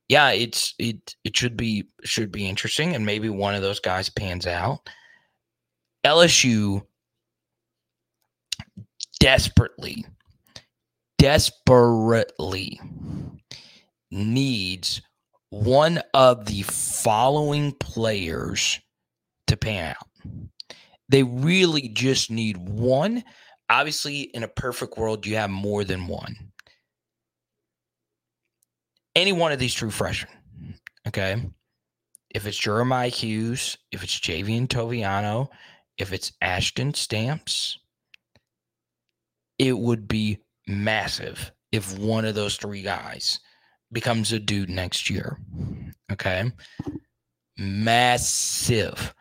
yeah, it's it it should be should be interesting, and maybe one of those guys pans out. LSU desperately, desperately needs one of the following players to pan out. They really just need one. Obviously, in a perfect world, you have more than one. Any one of these true freshmen, okay? If it's Jeremiah Hughes, if it's Javien Toviano, if it's Ashton Stamps, it would be massive if one of those three guys becomes a dude next year. Okay. Massive.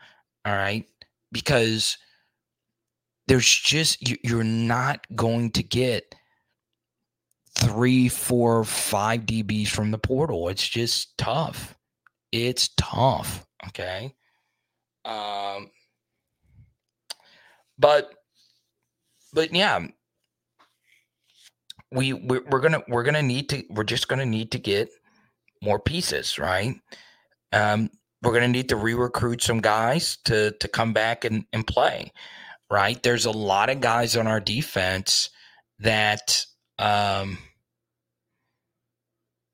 All right. Because there's just, you're not going to get three, four, five DBs from the portal. It's just tough. It's tough. Okay. Um, but but yeah, we we're, we're gonna we're gonna need to we're just gonna need to get more pieces, right? Um, we're gonna need to re-recruit some guys to to come back and, and play, right? There's a lot of guys on our defense that um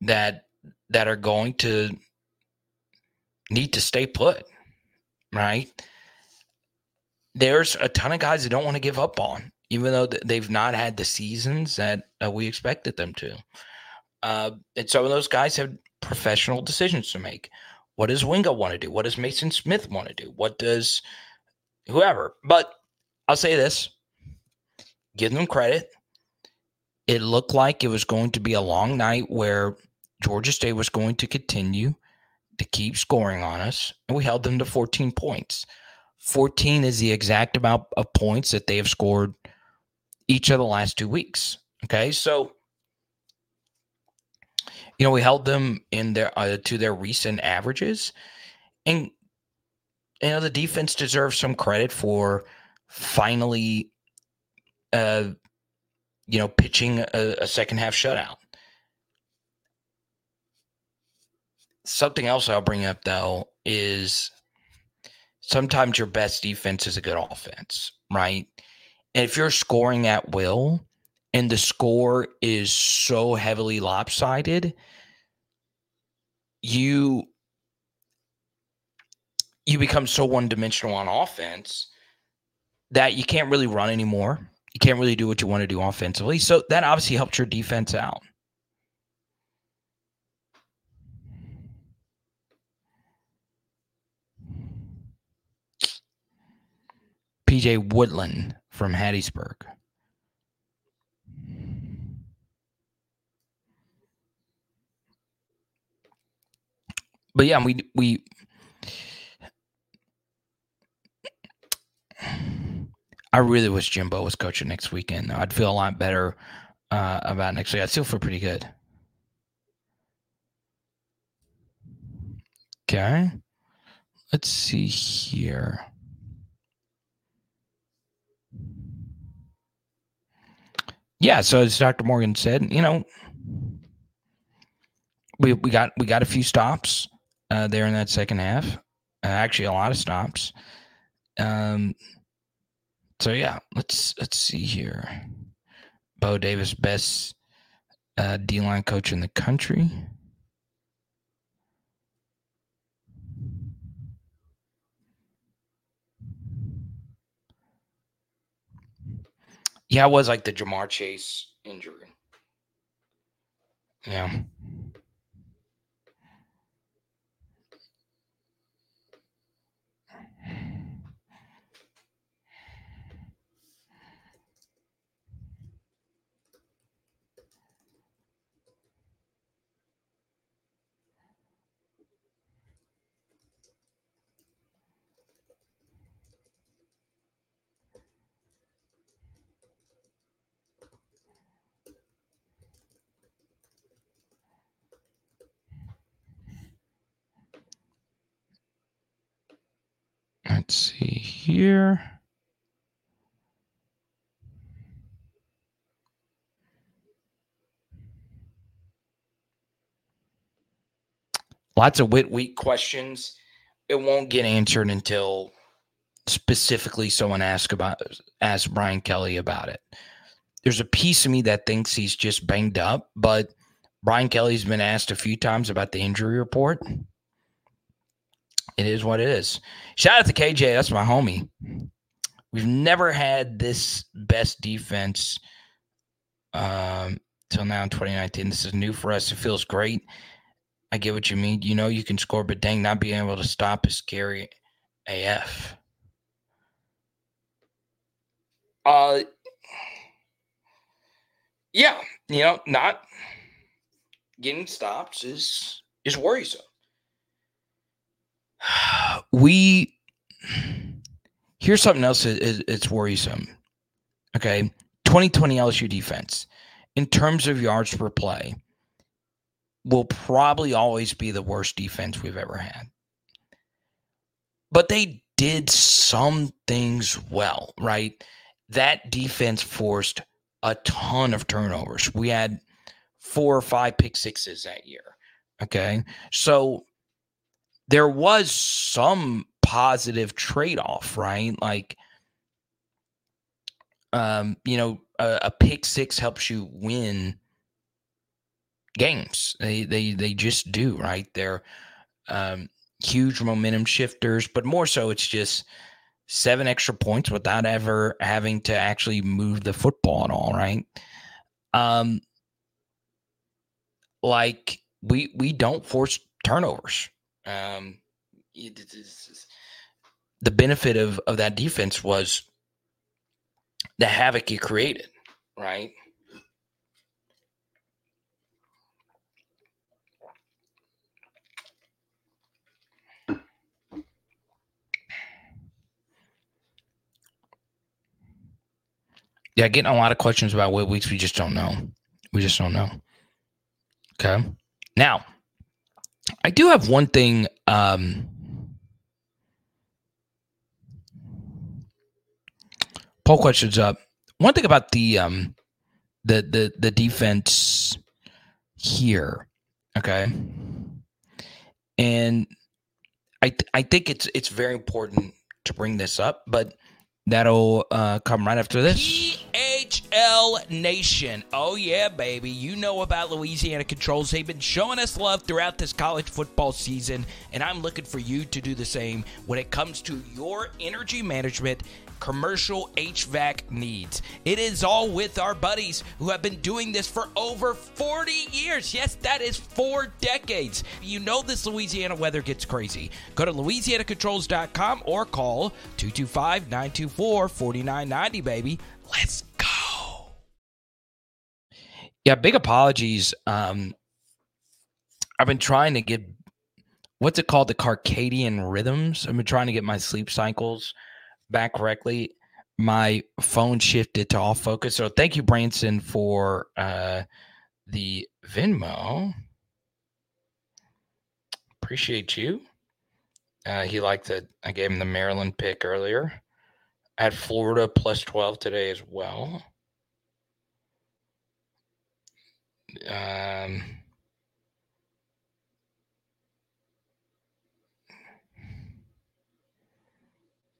that that are going to need to stay put, right? there's a ton of guys that don't want to give up on, even though they've not had the seasons that uh, we expected them to. Uh, and some of those guys have professional decisions to make. What does Wingo want to do? What does Maason Smith want to do? What does whoever? But I'll say this give them credit. It looked like it was going to be a long night where Georgia State was going to continue to keep scoring on us, and we held them to 14 points. 14 is the exact amount of points that they have scored each of the last two weeks. Okay. So, you know, we held them in their uh, to their recent averages. And, you know, the defense deserves some credit for finally, uh, you know, pitching a, a second half shutout. Something else I'll bring up, though, is sometimes your best defense is a good offense, right? And if you're scoring at will and the score is so heavily lopsided, you you become so one dimensional on offense that you can't really run anymore. You can't really do what you want to do offensively. So that obviously helps your defense out. PJ Woodland from Hattiesburg. But yeah, we we I really wish Jimbo was coaching next weekend. I'd feel a lot better uh, about next week. I still feel pretty good. Okay. Let's see here. Yeah, so as Dr. Morgan said, you know, we we got we got a few stops uh, there in that second half. Uh, actually, a lot of stops. Um, so yeah, let's let's see here. Bo Davis, best uh, D line coach in the country. Yeah, it was like the Ja'Marr Chase injury. Yeah. Let's see here. Lots of Whit Weeks questions. It won't get answered until specifically someone asks about asks Brian Kelly about it. There's a piece of me that thinks he's just banged up, but Brian Kelly's been asked a few times about the injury report. It is what it is. Shout out to KJ. That's my homie. We've never had this best defense um, till now in 2019. This is new for us. It feels great. I get what you mean. You know you can score, but dang, not being able to stop is scary AF. Uh, yeah, you know, not getting stops is is worrisome. *sighs* We here's something else it's worrisome. Okay, 2020 LSU defense in terms of yards per play will probably always be the worst defense we've ever had. But they did some things well, right? That defense forced a ton of turnovers. We had four or five pick sixes that year. Okay. So there was some positive trade off, right? Like, um, you know, a, a pick six helps you win games. They they they just do, right? They're um, huge momentum shifters, but more so, it's just seven extra points without ever having to actually move the football at all, right? Um, like we we don't force turnovers. Um, the benefit of of that defense was the havoc it created, right? Yeah, getting a lot of questions about Whit Weeks we just don't know. We just don't know. Okay. Now, I do have one thing. Um, poll questions up. One thing about the um, the the the defense here. Okay. And I th- I think it's it's very important to bring this up, but that'll uh, come right after this. PHL Nation. Oh, yeah, baby. You know about Louisiana Controls. They've been showing us love throughout this college football season, and I'm looking for you to do the same when it comes to your energy management commercial HVAC needs. It is all with our buddies who have been doing this for over 40 years. Yes, that is four decades. You know this Louisiana weather gets crazy. Go to louisianacontrols.com or call 225 924 4990, baby. Let's go. Yeah, big apologies. Um, I've been trying to get what's it called? The circadian rhythms. I've been trying to get my sleep cycles back correctly, my phone shifted to off focus. So thank you, Branson, for uh, the Venmo. Appreciate you. Uh, he liked that I gave him the Maryland pick earlier. At Florida plus 12 today as well. Um,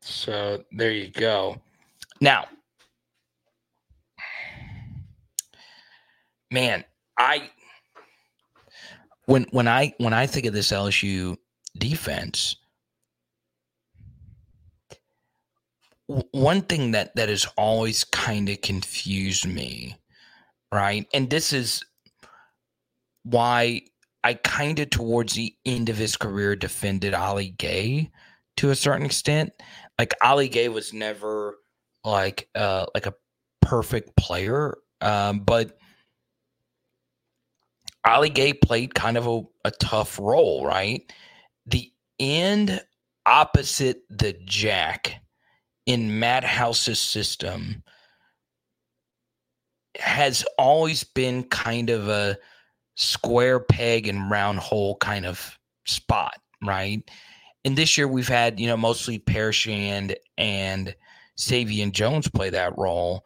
So there you go. Now, man, I when when I when I think of this LSU defense, one thing that that has always kind of confused me, right? And this is why I kind of towards the end of his career defended Ali Gaye to a certain extent like Ali Gaye was never like uh like a perfect player, um, but Ali Gaye played kind of a, a tough role, right? The end opposite the jack in Matt House's system has always been kind of a square peg and round hole kind of spot, right? and this year we've had you know mostly Paris Shand and Sai'vion Jones play that role,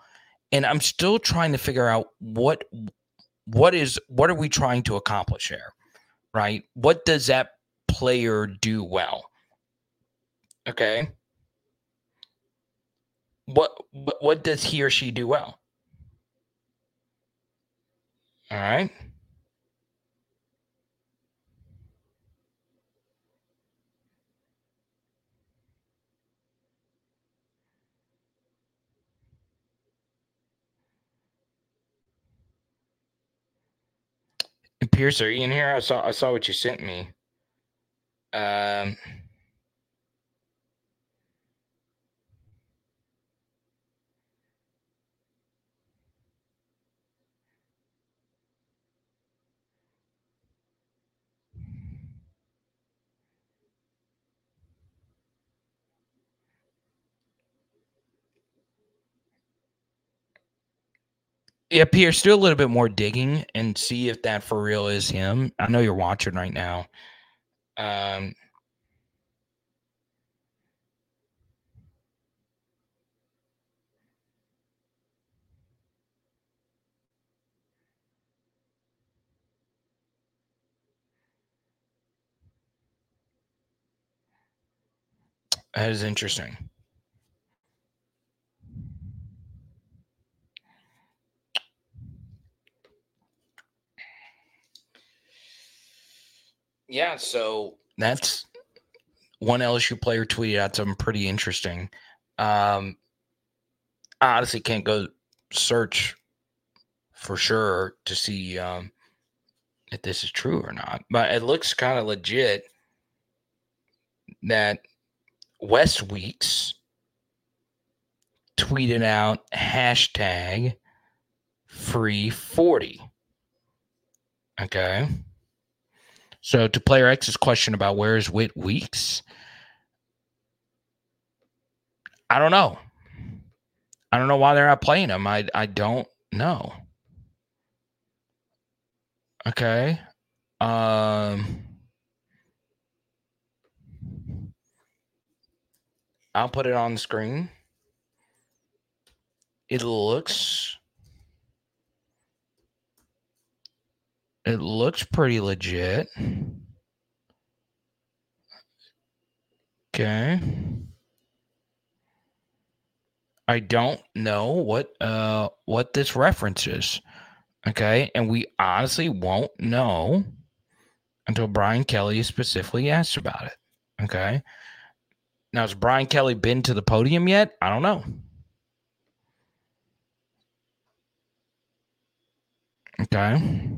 and I'm still trying to figure out what what is what are we trying to accomplish here, right? What does that player do well? Okay. What what does he or she do well? All right. Pierce, are you in here? I saw I saw what you sent me. Um Yeah, Pierce, do a little bit more digging and see if that for real is him. I know you're watching right now. Um, that is interesting. Yeah, so that's one LSU player tweeted out something pretty interesting. Um, I honestly can't go search for sure to see um, if this is true or not, but it looks kind of legit that Whit Weeks tweeted out hashtag free 40. Okay. So to player X's question about where is Whit Weeks, I don't know. I don't know why they're not playing him. I I don't know. Okay. Um I'll put it on the screen. It looks It looks pretty legit. Okay. I don't know what uh what this reference is. Okay, and we honestly won't know until Brian Kelly specifically asked about it. Okay. Now, has Brian Kelly been to the podium yet? I don't know. Okay.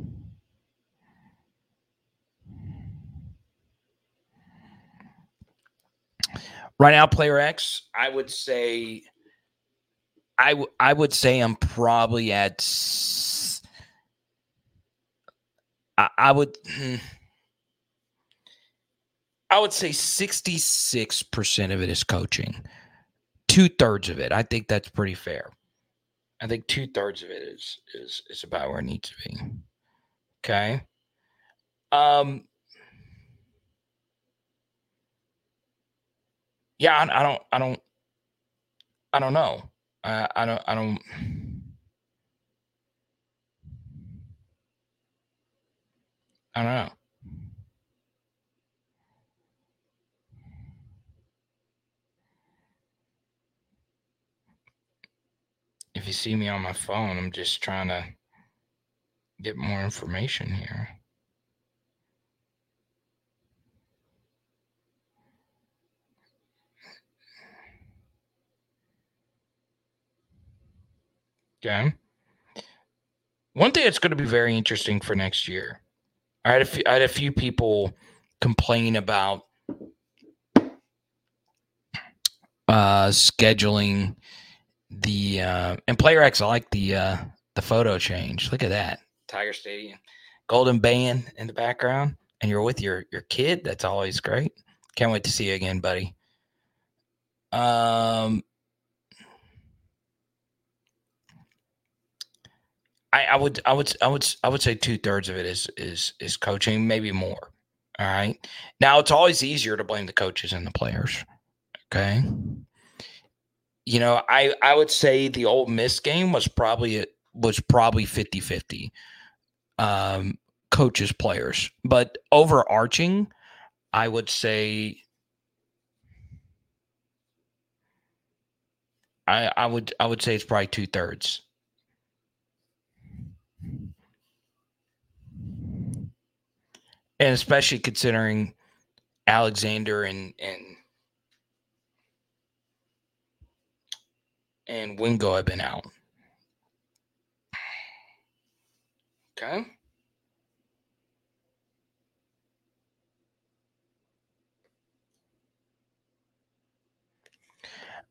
Right now, player X, I would say, I, w- I would say I'm probably at, I, would, hmm, I would say 66% of it is coaching, two thirds of it. I think that's pretty fair. I think two thirds of it is is is about where it needs to be. Okay. Um. Yeah, I, I don't. I don't. I don't know. I, I don't. I don't. I don't know. if you see me on my phone, I'm just trying to get more information here. Okay. One thing that's going to be very interesting for next year. I had a few, I had a few people complain about uh, scheduling the uh, and player X, I like the uh, the photo change. Look at that, Tiger Stadium, Golden Band in the background, and you're with your your kid. That's always great. Can't wait to see you again, buddy. Um, I, I would I would I would I would say two thirds of it is is is coaching, maybe more. All right. Now it's always easier to blame the coaches and the players. Okay you know, I I would say the Ole Miss game was probably was probably 50-50. Um, coaches players, but overarching, I would say I I would I would say it's probably two thirds. And especially considering Alexander and and and Wingo have been out. Okay.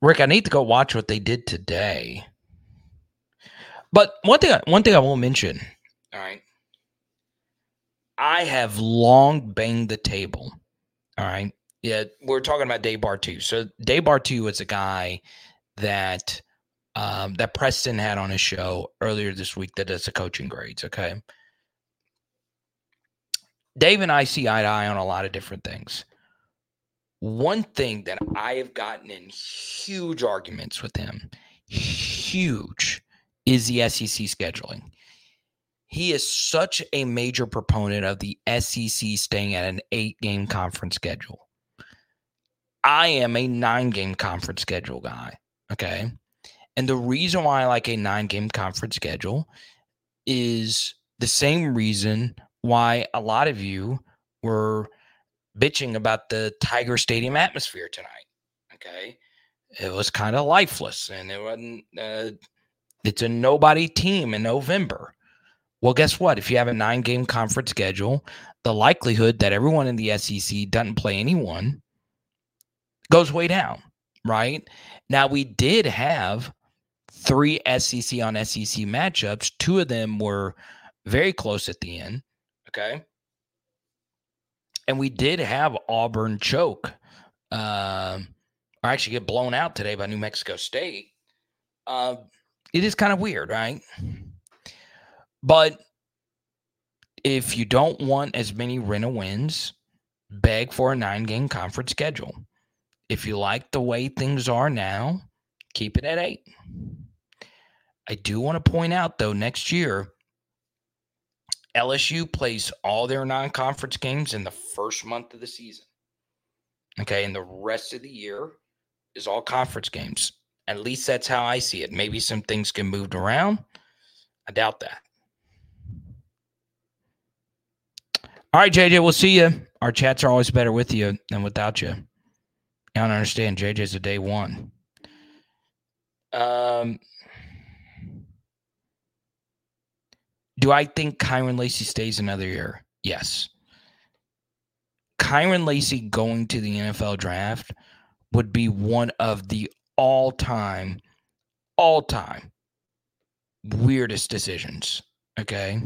Rick, I need to go watch what they did today. But one thing, one thing I won't mention. All right. I have long banged the table. All right. Yeah, we're talking about Dave Bartoo. So Dave Bartoo is a guy that um, that Preston had on his show earlier this week that does the coaching grades. Okay. Dave and I see eye to eye on a lot of different things. One thing that I have gotten in huge arguments with him, huge, is the SEC scheduling. He is such a major proponent of the SEC staying at an eight game conference schedule. I am a nine game conference schedule guy. Okay. And the reason why I like a nine game conference schedule is the same reason why a lot of you were bitching about the Tiger Stadium atmosphere tonight. Okay. It was kind of lifeless and it wasn't, uh, it's a nobody team in November. Well, guess what? If you have a nine game conference schedule, the likelihood that everyone in the SEC doesn't play anyone goes way down, right? Now, we did have three SEC on SEC matchups. Two of them were very close at the end. Okay. And we did have Auburn choke, uh, or actually get blown out today by New Mexico State. Uh, it is kind of weird, right? But if you don't want as many Rena wins, beg for a nine game conference schedule. If you like the way things are now, keep it at eight. I do want to point out, though, next year, LSU plays all their non conference games in the first month of the season. Okay. And the rest of the year is all conference games. At least that's how I see it. Maybe some things get moved around. I doubt that. All right, JJ, we'll see you. Our chats are always better with you than without you. I don't understand. JJ's a day one. Um, do I think Kyren Lacy stays another year? Yes. Kyren Lacy going to the NFL draft would be one of the all time, all time weirdest decisions. Okay.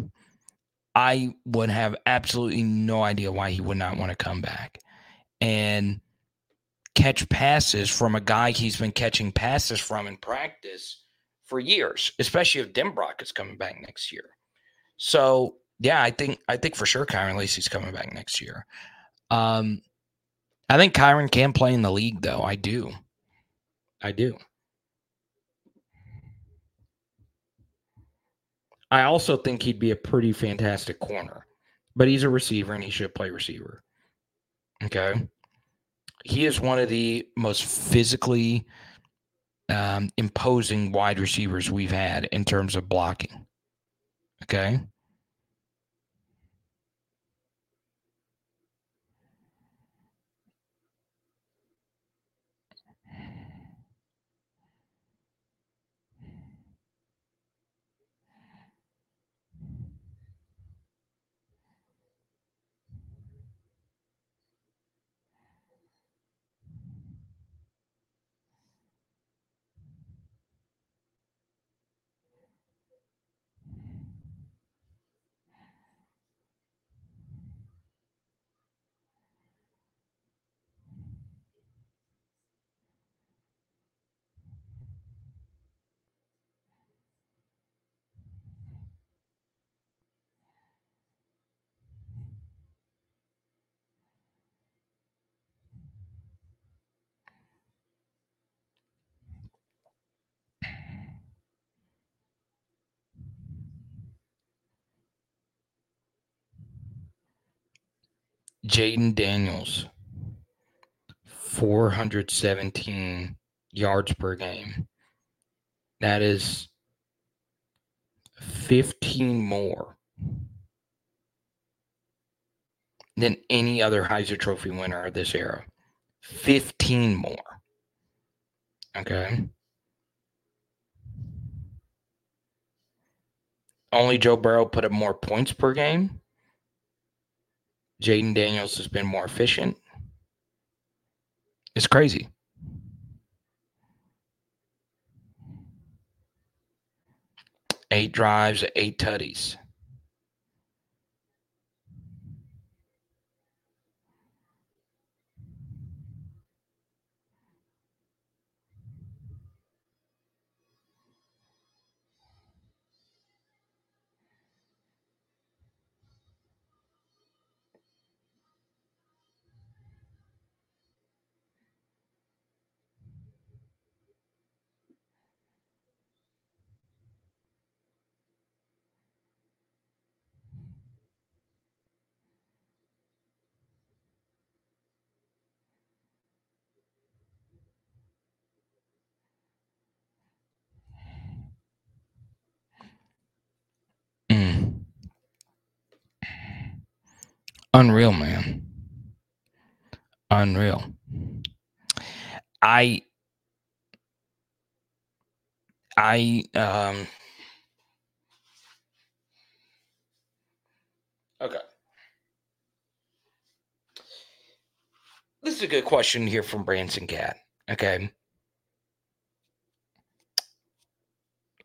I would have absolutely no idea why he would not want to come back and catch passes from a guy he's been catching passes from in practice for years, especially if Denbrock is coming back next year. So yeah, I think I think for sure Kyren Lacy's coming back next year. Um, I think Kyren can play in the league, though. I do. I do. I also think he'd be a pretty fantastic corner, but he's a receiver and he should play receiver. Okay. He is one of the most physically um, imposing wide receivers we've had in terms of blocking. Okay. Jayden Daniels, 417 yards per game. That is 15 more than any other Heisman Trophy winner of this era. 15 more. Okay. Only Joe Burrow put up more points per game. Jayden Daniels has been more efficient. It's crazy. Eight drives, eight tutties. Unreal, man. Unreal. I I um Okay. This is a good question here from Branson Cat. Okay.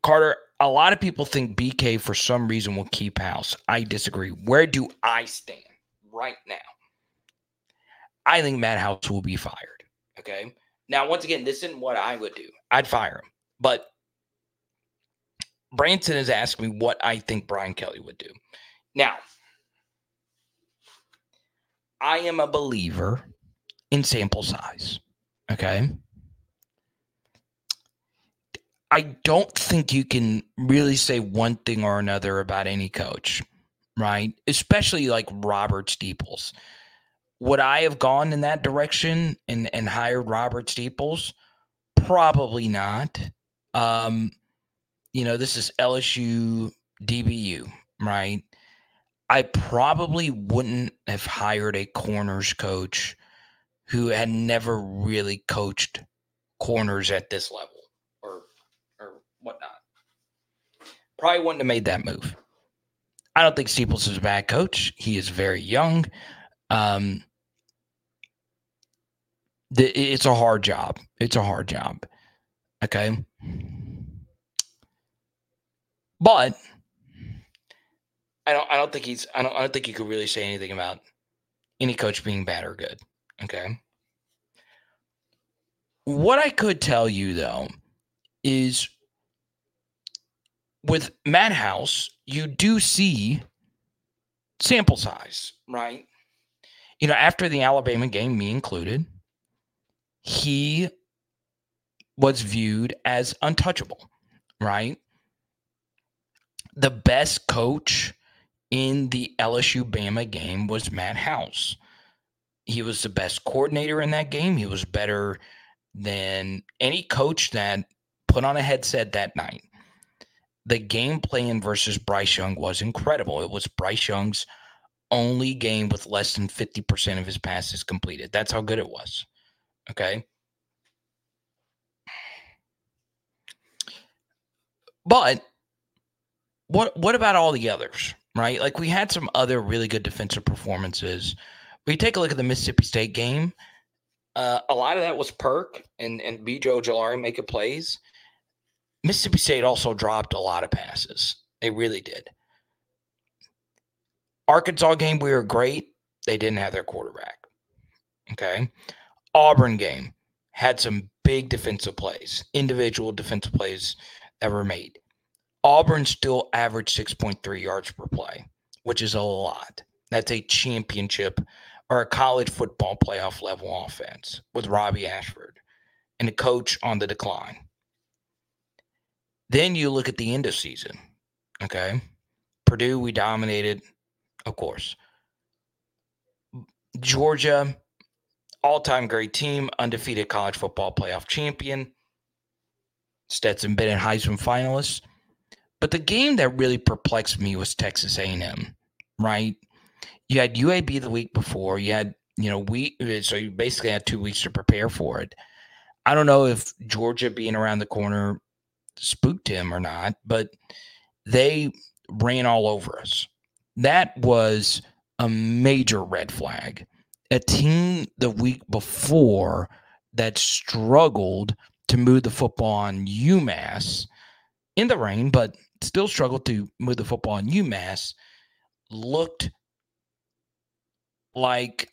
Carter, a lot of people think BK for some reason will keep house. I disagree. Where do I stand? Right now. I think Matt House will be fired. Okay. Now, once again, this isn't what I would do. I'd fire him. But Branson has asked me what I think Brian Kelly would do. Now, I am a believer in sample size. Okay. I don't think you can really say one thing or another about any coach right? Especially like Robert Steeples. Would I have gone in that direction and, and hired Robert Steeples? Probably not. Um, you know, this is LSU DBU, right? I probably wouldn't have hired a corners coach who had never really coached corners at this level or or whatnot. Probably wouldn't have made that move. I don't think Steeples is a bad coach. He is very young. Um, the, it's a hard job. It's a hard job. Okay. But I don't I don't think he's I don't I don't think you could really say anything about any coach being bad or good. Okay. What I could tell you though is with Matt House, you do see sample size, right? You know, after the Alabama game, me included, he was viewed as untouchable, right? The best coach in the LSU Bama game was Matt House. He was the best coordinator in that game. He was better than any coach that put on a headset that night. The game plan versus Bryce Young was incredible. It was Bryce Young's only game with less than 50% of his passes completed. That's how good it was. Okay. But what what about all the others? Right? Like we had some other really good defensive performances. We take a look at the Mississippi State game. Uh, a lot of that was Perk and and BJ Ojulari making plays. Mississippi State also dropped a lot of passes. They really did. Arkansas game, we were great. They didn't have their quarterback. Okay. Auburn game had some big defensive plays, individual defensive plays that were made. Auburn still averaged 6.3 yards per play, which is a lot. That's a championship or a college football playoff level offense with Robby Ashford and a coach on the decline. Then you look at the end of season. Okay. Purdue, we dominated, of course. Georgia, all time great team, undefeated college football playoff champion. Stetson Bennett Heisman finalist. But the game that really perplexed me was Texas A&M, right? You had UAB the week before. You had, you know, we so you basically had two weeks to prepare for it. I don't know if Georgia being around the corner spooked him or not, but they ran all over us. That was a major red flag. A team the week before that struggled to move the football on UMass in the rain, but still struggled to move the football on UMass, looked like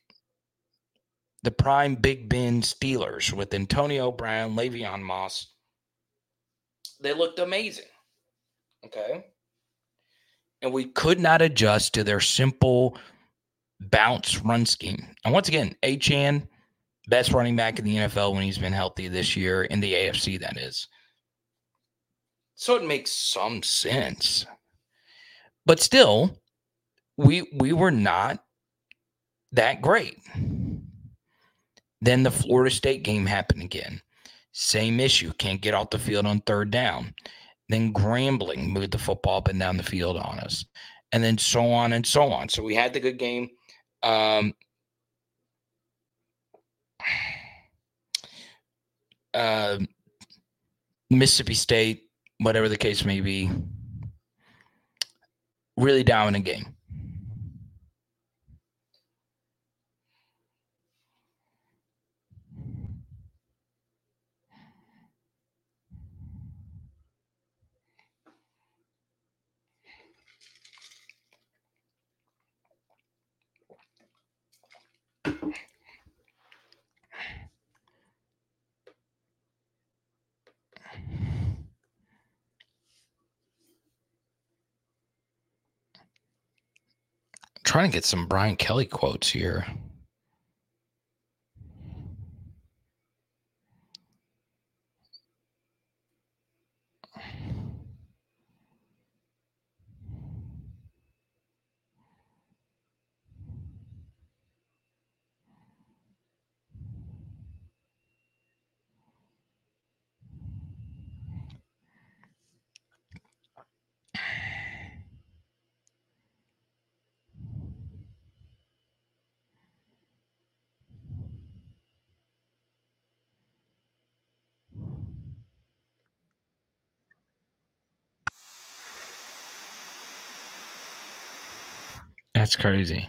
the prime Big Ben Steelers with Antonio Brown, Le'Veon Moss, they looked amazing. Okay. And we could not adjust to their simple bounce run scheme. And once again, Achane, best running back in the NFL when he's been healthy this year in the AFC, that is. So it makes some sense. But still, we we were not that great. Then the Florida State game happened again. Same issue. Can't get off the field on third down. Then Grambling moved the football up and down the field on us. And then so on and so on. So we had the good game. Um, *sighs* uh, Mississippi State, whatever the case may be, really dominant game. Trying to get some Brian Kelly quotes here. That's crazy.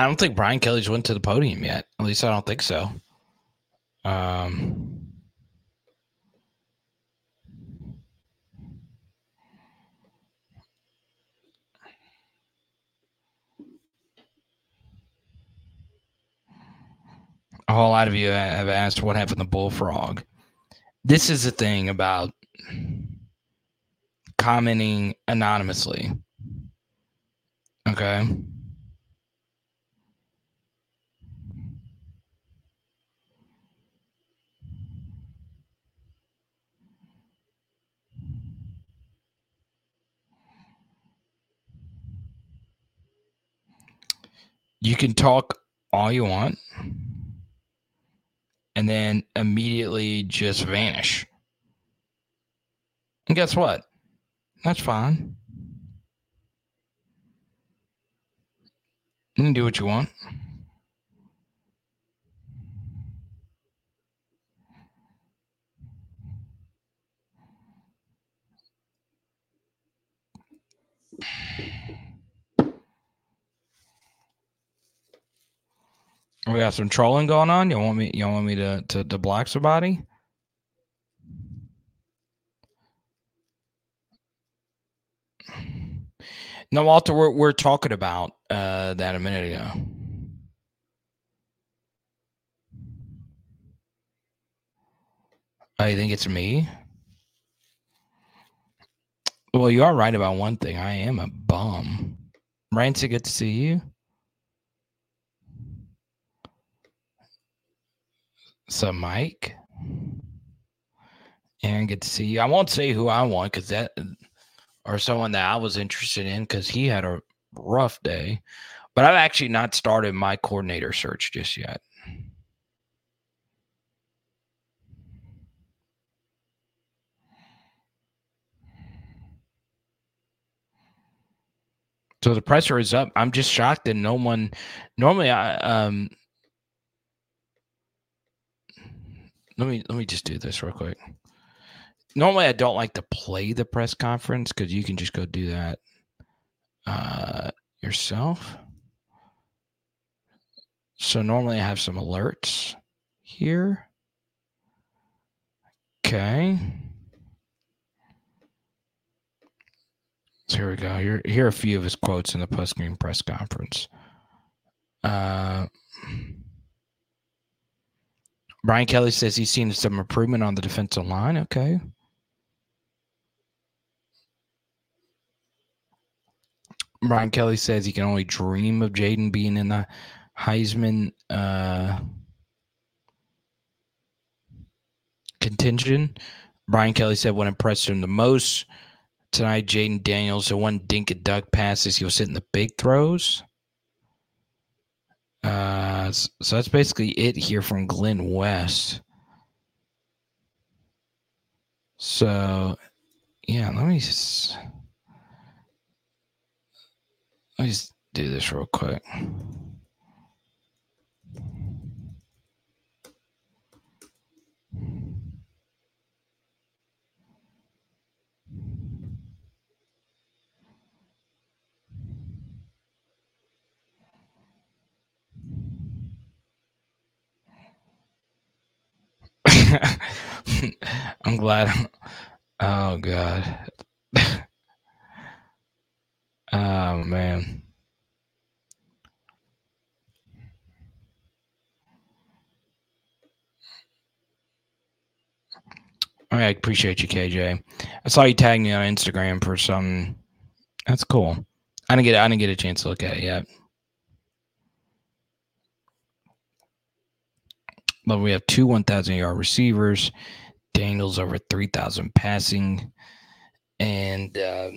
I don't think Brian Kelly's went to the podium yet. At least I don't think so. Um, a whole lot of you have asked what happened to Bullfrog. This is the thing about commenting anonymously. Okay. You can talk all you want and then immediately just vanish. And guess what? That's fine. You can do what you want. We got some trolling going on. You want me? You want me to to, to block somebody? No, Walter, we're we're talking about uh, that a minute ago. I think it's me? Well, you are right about one thing. I am a bum. Rancy, good to see you. So, Mike, and good to see you. I won't say who I want because that, or someone that I was interested in because he had a rough day. But I've actually not started my coordinator search just yet. So the pressure is up. I'm just shocked that no one. Normally, I um, let me let me just do this real quick. Normally, I don't like to play the press conference because you can just go do that uh, yourself. So normally, I have some alerts here. Okay. So here we go. Here, here are a few of his quotes in the post game press conference. Uh, Brian Kelly says he's seen some improvement on the defensive line. Okay. Brian Kelly says he can only dream of Jayden being in the Heisman uh, contingent. Brian Kelly said what impressed him the most tonight, Jayden Daniels, the one dink and duck passes, he was hitting the big throws. Uh, so that's basically it here from Glenn West. So, yeah, let me just let me just do this real quick. *laughs* I'm glad. Oh God. *laughs* oh man. I appreciate you, KJ. I saw you tag me on Instagram for some. That's cool. I didn't get. I didn't get a chance to look at it yet. But we have two 1,000 yard receivers. Daniels over 3,000 passing. And uh,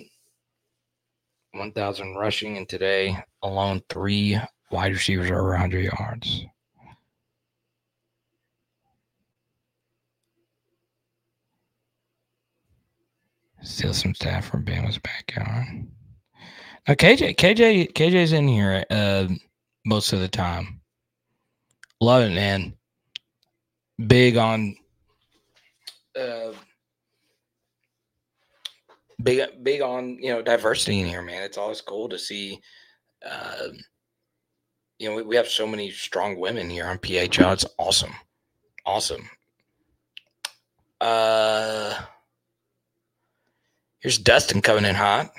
1,000 rushing, and today alone three wide receivers are over 100 yards. Steal some staff from Bama's backyard. Now KJ, KJ, KJ's in here uh, most of the time. Love it, man. Big on uh, big big on you know diversity in here, man. It's always cool to see. Uh, you know, we, we have so many strong women here on PHL. It's awesome, awesome. Uh, here's Dustin coming in hot.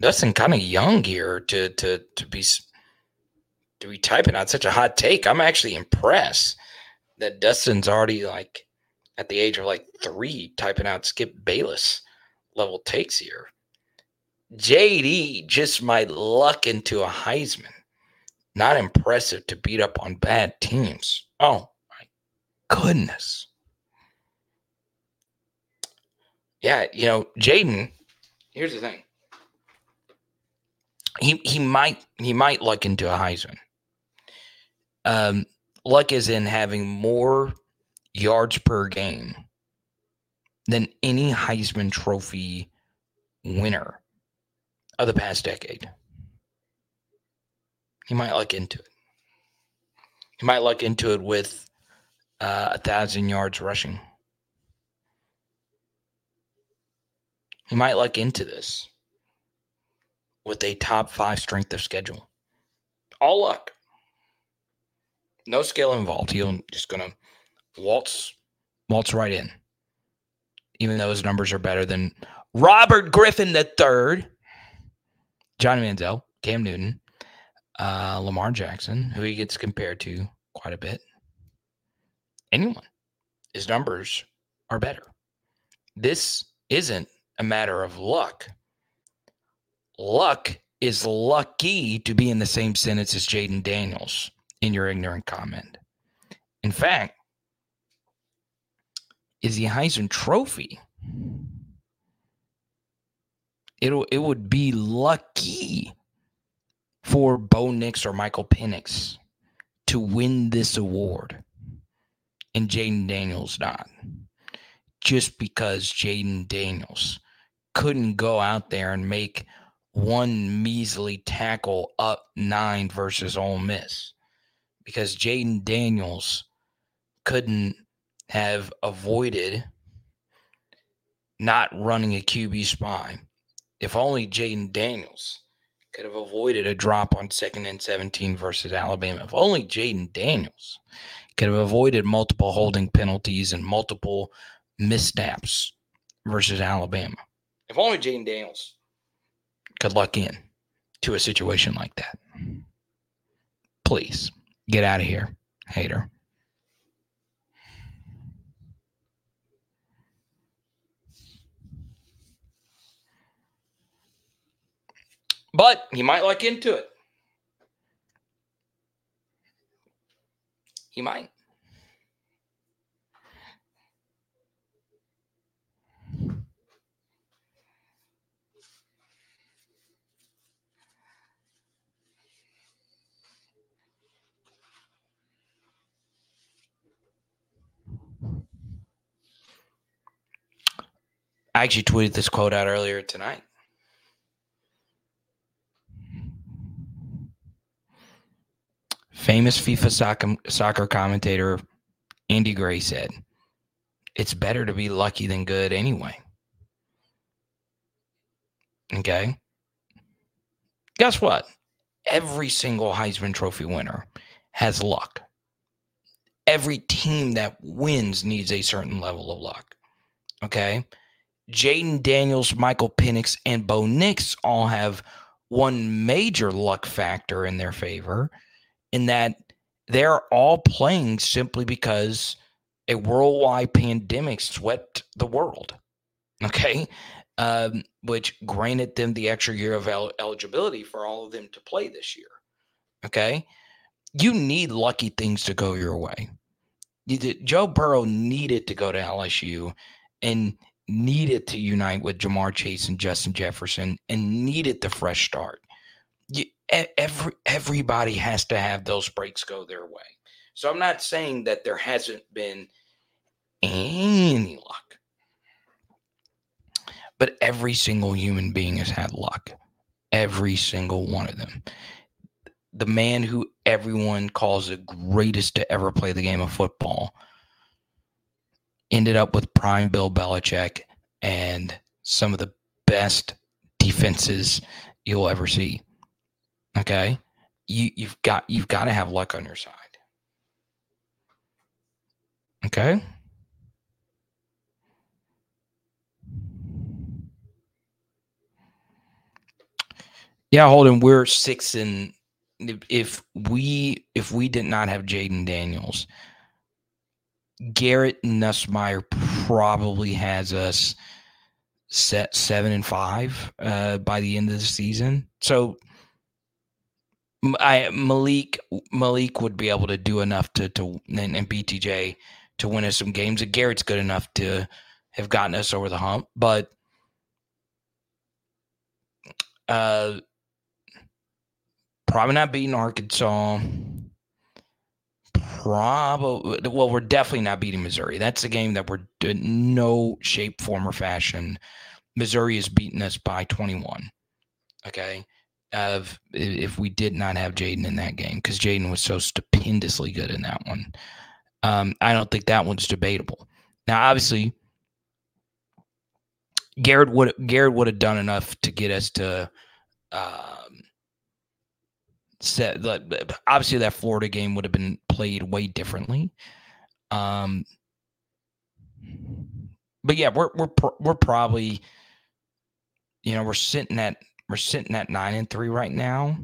Dustin kind of young here to to to be to be typing out such a hot take. I'm actually impressed that Dustin's already like at the age of like three typing out Skip Bayless level takes here. JD just might luck into a Heisman. Not impressive to beat up on bad teams. Oh my goodness. Yeah, you know, Jaden, here's the thing. He he might he might luck into a Heisman. Um, luck is in having more yards per game than any Heisman Trophy winner of the past decade. He might luck into it. He might luck into it with uh, a thousand yards rushing. He might luck into this with a top five strength of schedule. All luck. No skill involved. He'll just gonna waltz waltz right in even though his numbers are better than Robert Griffin III, Johnny Manziel, Cam Newton, uh, Lamar Jackson, who he gets compared to quite a bit. Anyone. His numbers are better. This isn't a matter of luck. Luck is lucky to be in the same sentence as Jayden Daniels in your ignorant comment. In fact, is the Heisman Trophy. It'll it would be lucky for Bo Nix or Michael Penix to win this award, and Jayden Daniels not, just because Jayden Daniels couldn't go out there and make one measly tackle up nine versus Ole Miss, because Jayden Daniels couldn't have avoided not running a QB spy. If only Jayden Daniels could have avoided a drop on second and 17 versus Alabama. If only Jayden Daniels could have avoided multiple holding penalties and multiple missteps versus Alabama. If only Jayden Daniels could luck in to a situation like that. Please get out of here, hater. But he might look into it. He might. I actually tweeted this quote out earlier tonight. Famous FIFA soccer, soccer commentator Andy Gray said, It's better to be lucky than good anyway. Okay. Guess what? Every single Heisman Trophy winner has luck. Every team that wins needs a certain level of luck. Okay. Jayden Daniels, Michael Penix, and Bo Nix all have one major luck factor in their favor, in that they're all playing simply because a worldwide pandemic swept the world. Okay. Um, which granted them the extra year of el- eligibility for all of them to play this year. Okay. You need lucky things to go your way. Did, Joe Burrow needed to go to LSU, and needed to unite with Ja'Marr Chase and Justin Jefferson and needed the fresh start. You, every everybody has to have those breaks go their way. So I'm not saying that there hasn't been any luck. But every single human being has had luck. Every single one of them. The man who everyone calls the greatest to ever play the game of football ended up with prime Bill Belichick and some of the best defenses you'll ever see. Okay? You you've got you've got to have luck on your side. Okay? Yeah, Holden, we're six and if we if we did not have Jayden Daniels, Garrett Nussmeier probably has us set seven and five uh, by the end of the season. So I Malik Malik would be able to do enough to to and, and BTJ to win us some games. And Garrett's good enough to have gotten us over the hump, but uh, probably not beating Arkansas. Probably, well, we're definitely not beating Missouri. That's a game that we're in no shape, form, or fashion. Missouri has beaten us by 21. Okay. Of if we did not have Jayden in that game, because Jayden was so stupendously good in that one. Um, I don't think that one's debatable. Now, obviously, Garrett would Garrett would have done enough to get us to um, set. Obviously, that Florida game would have been played way differently. Um, but yeah, we're we're we're probably, you know, we're sitting at we're sitting at nine and three right now.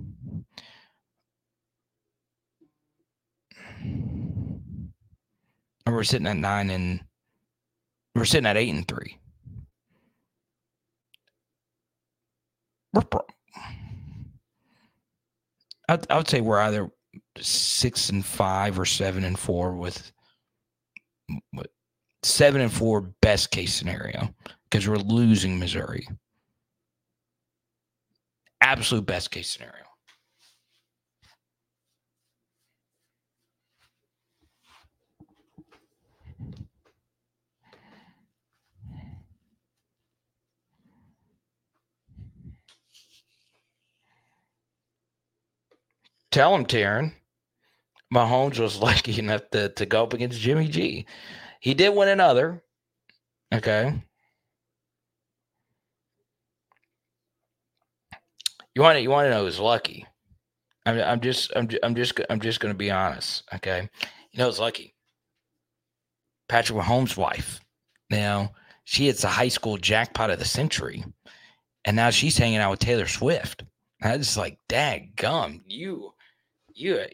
And we're sitting at nine and we're sitting at eight and three. We're pro- I, I would say we're either six and five or seven and four with, with seven and four best case scenario because we're losing Missouri. Absolute best case scenario. Tell him, Taryn. Mahomes was *laughs* lucky enough to, to go up against Jimmy G. He did win another. Okay. You want to you want to know who's lucky? I'm I'm just I'm I'm just I'm just going to be honest. Okay. You know who's lucky? Patrick Mahomes' wife. Now she hits the high school jackpot of the century, and now she's hanging out with Taylor Swift. I was like, "Dag gum, you you uh,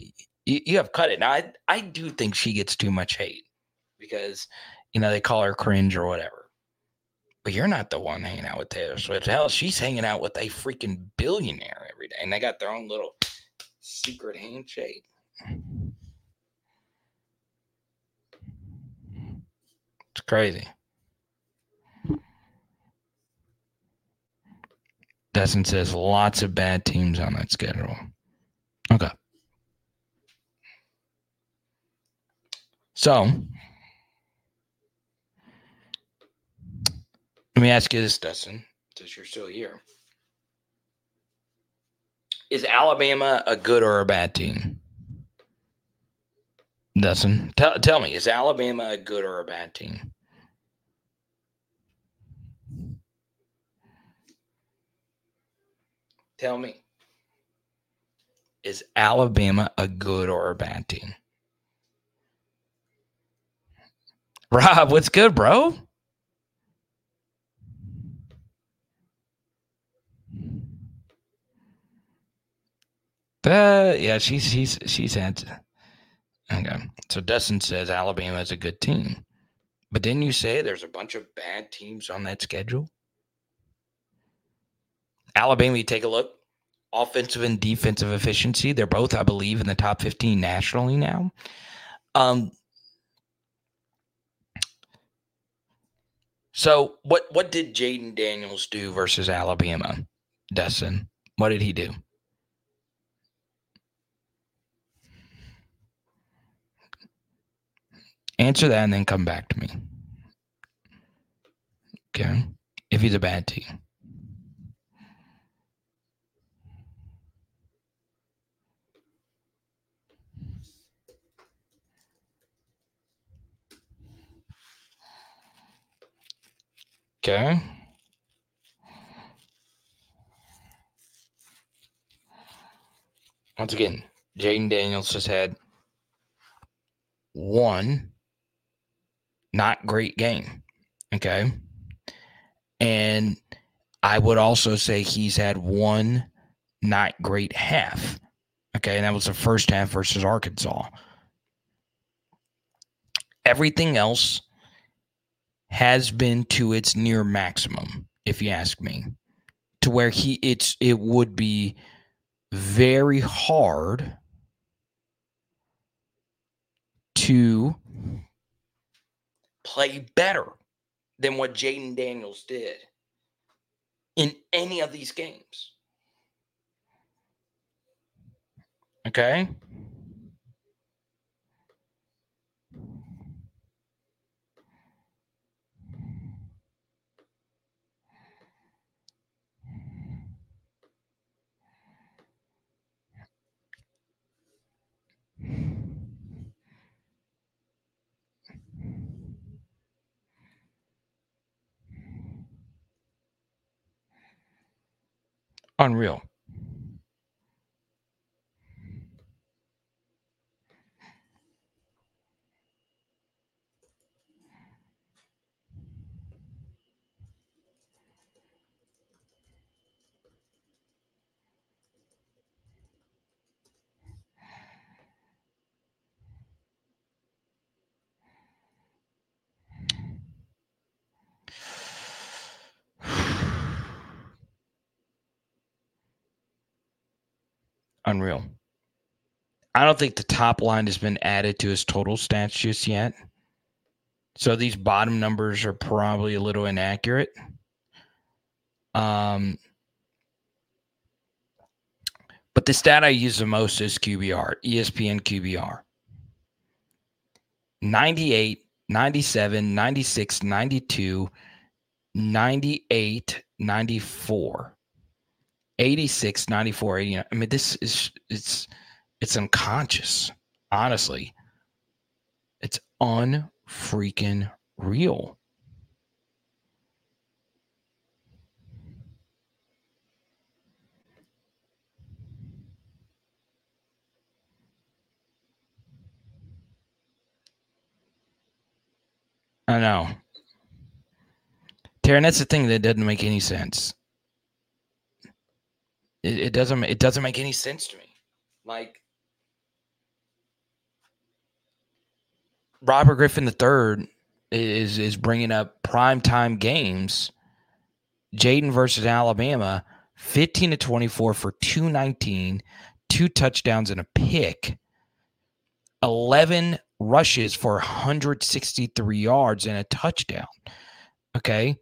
you, you have cut it. Now I I do think she gets too much hate because you know they call her cringe or whatever. But you're not the one hanging out with Taylor Swift. Hell, she's hanging out with a freaking billionaire every day, and they got their own little secret handshake. It's crazy. Dustin says lots of bad teams on that schedule. Okay. So let me ask you this, Dustin, since you're still here. Is Alabama a good or a bad team? Dustin, tell, tell me, is Alabama a good or a bad team? Tell me, is Alabama a good or a bad team? Rob, what's good, bro? Uh, yeah, she's she's she's had. Okay, so Dustin says Alabama is a good team, but didn't you say there's a bunch of bad teams on that schedule? Alabama, you take a look. Offensive and defensive efficiency, they're both, I believe, in the top 15 nationally now. Um, So what what did Jayden Daniels do versus Alabama, Dustin? What did he do? Answer that and then come back to me. Okay. If he's a bad team. Okay. Once again, Jayden Daniels just had one not great game. Okay. And I would also say he's had one not great half. Okay. And that was the first half versus Arkansas. Everything else has been to its near maximum, if you ask me, to where he it's it would be very hard to play better than what Jayden Daniels did in any of these games. Okay? Unreal. Unreal. I don't think the top line has been added to his total stats just yet. So these bottom numbers are probably a little inaccurate. Um, but the stat I use the most is QBR, ESPN QBR. 98, 97, 96, 92, 98, 94. 86, 94, 89. I mean, this is it's it's unconscious, honestly. It's unfreaking real. I know. Taryn, that's the thing that doesn't make any sense. It, it doesn't it doesn't make any sense to me. Like Robert Griffin III is is bringing up prime time games. Jayden versus Alabama, 15 to 24 for 219, two touchdowns and a pick. 11 rushes for 163 yards and a touchdown. Okay?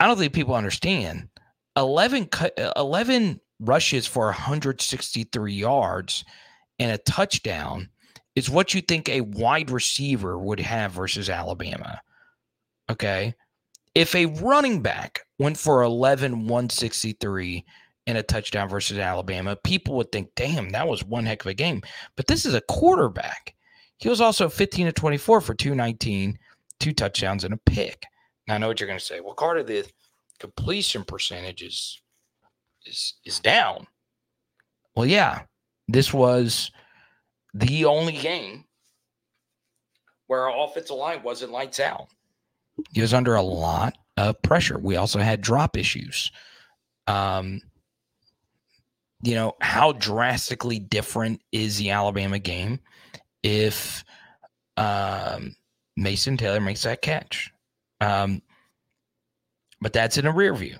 I don't think people understand 11, uh, 11 rushes for 163 yards and a touchdown is what you think a wide receiver would have versus Alabama. Okay. If a running back went for 11, 163 and a touchdown versus Alabama, people would think, damn, that was one heck of a game. But this is a quarterback. He was also 15 to 24 for 219, two touchdowns and a pick. Now, I know what you're going to say. Well, Carter, the completion percentage is is is down. Well, yeah, this was the only game where our offensive line wasn't lights out. He was under a lot of pressure. We also had drop issues. Um, you know, how drastically different is the Alabama game if um, Mason Taylor makes that catch? Um, but that's in a rear view.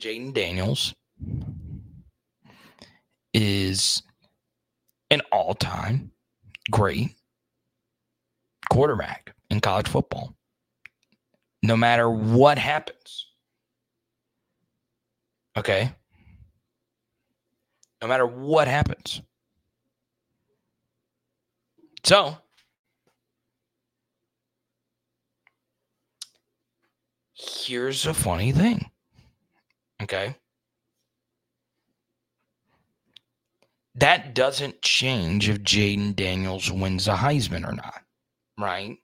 Jayden Daniels is an all time great quarterback in college football. No matter what happens. Okay. No matter what happens. So, here's a funny thing. Okay. That doesn't change if Jayden Daniels wins a Heisman or not, right?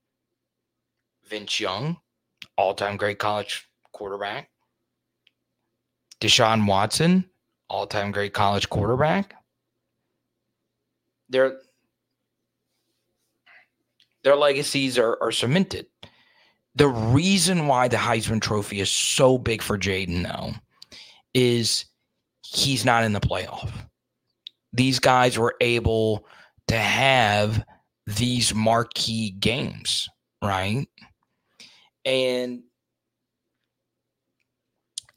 Vince Young, all time great college quarterback. Deshaun Watson, all time great college quarterback. Their, their legacies are, are cemented. The reason why the Heisman Trophy is so big for Jayden, though, is he's not in the playoff. These guys were able to have these marquee games, right? And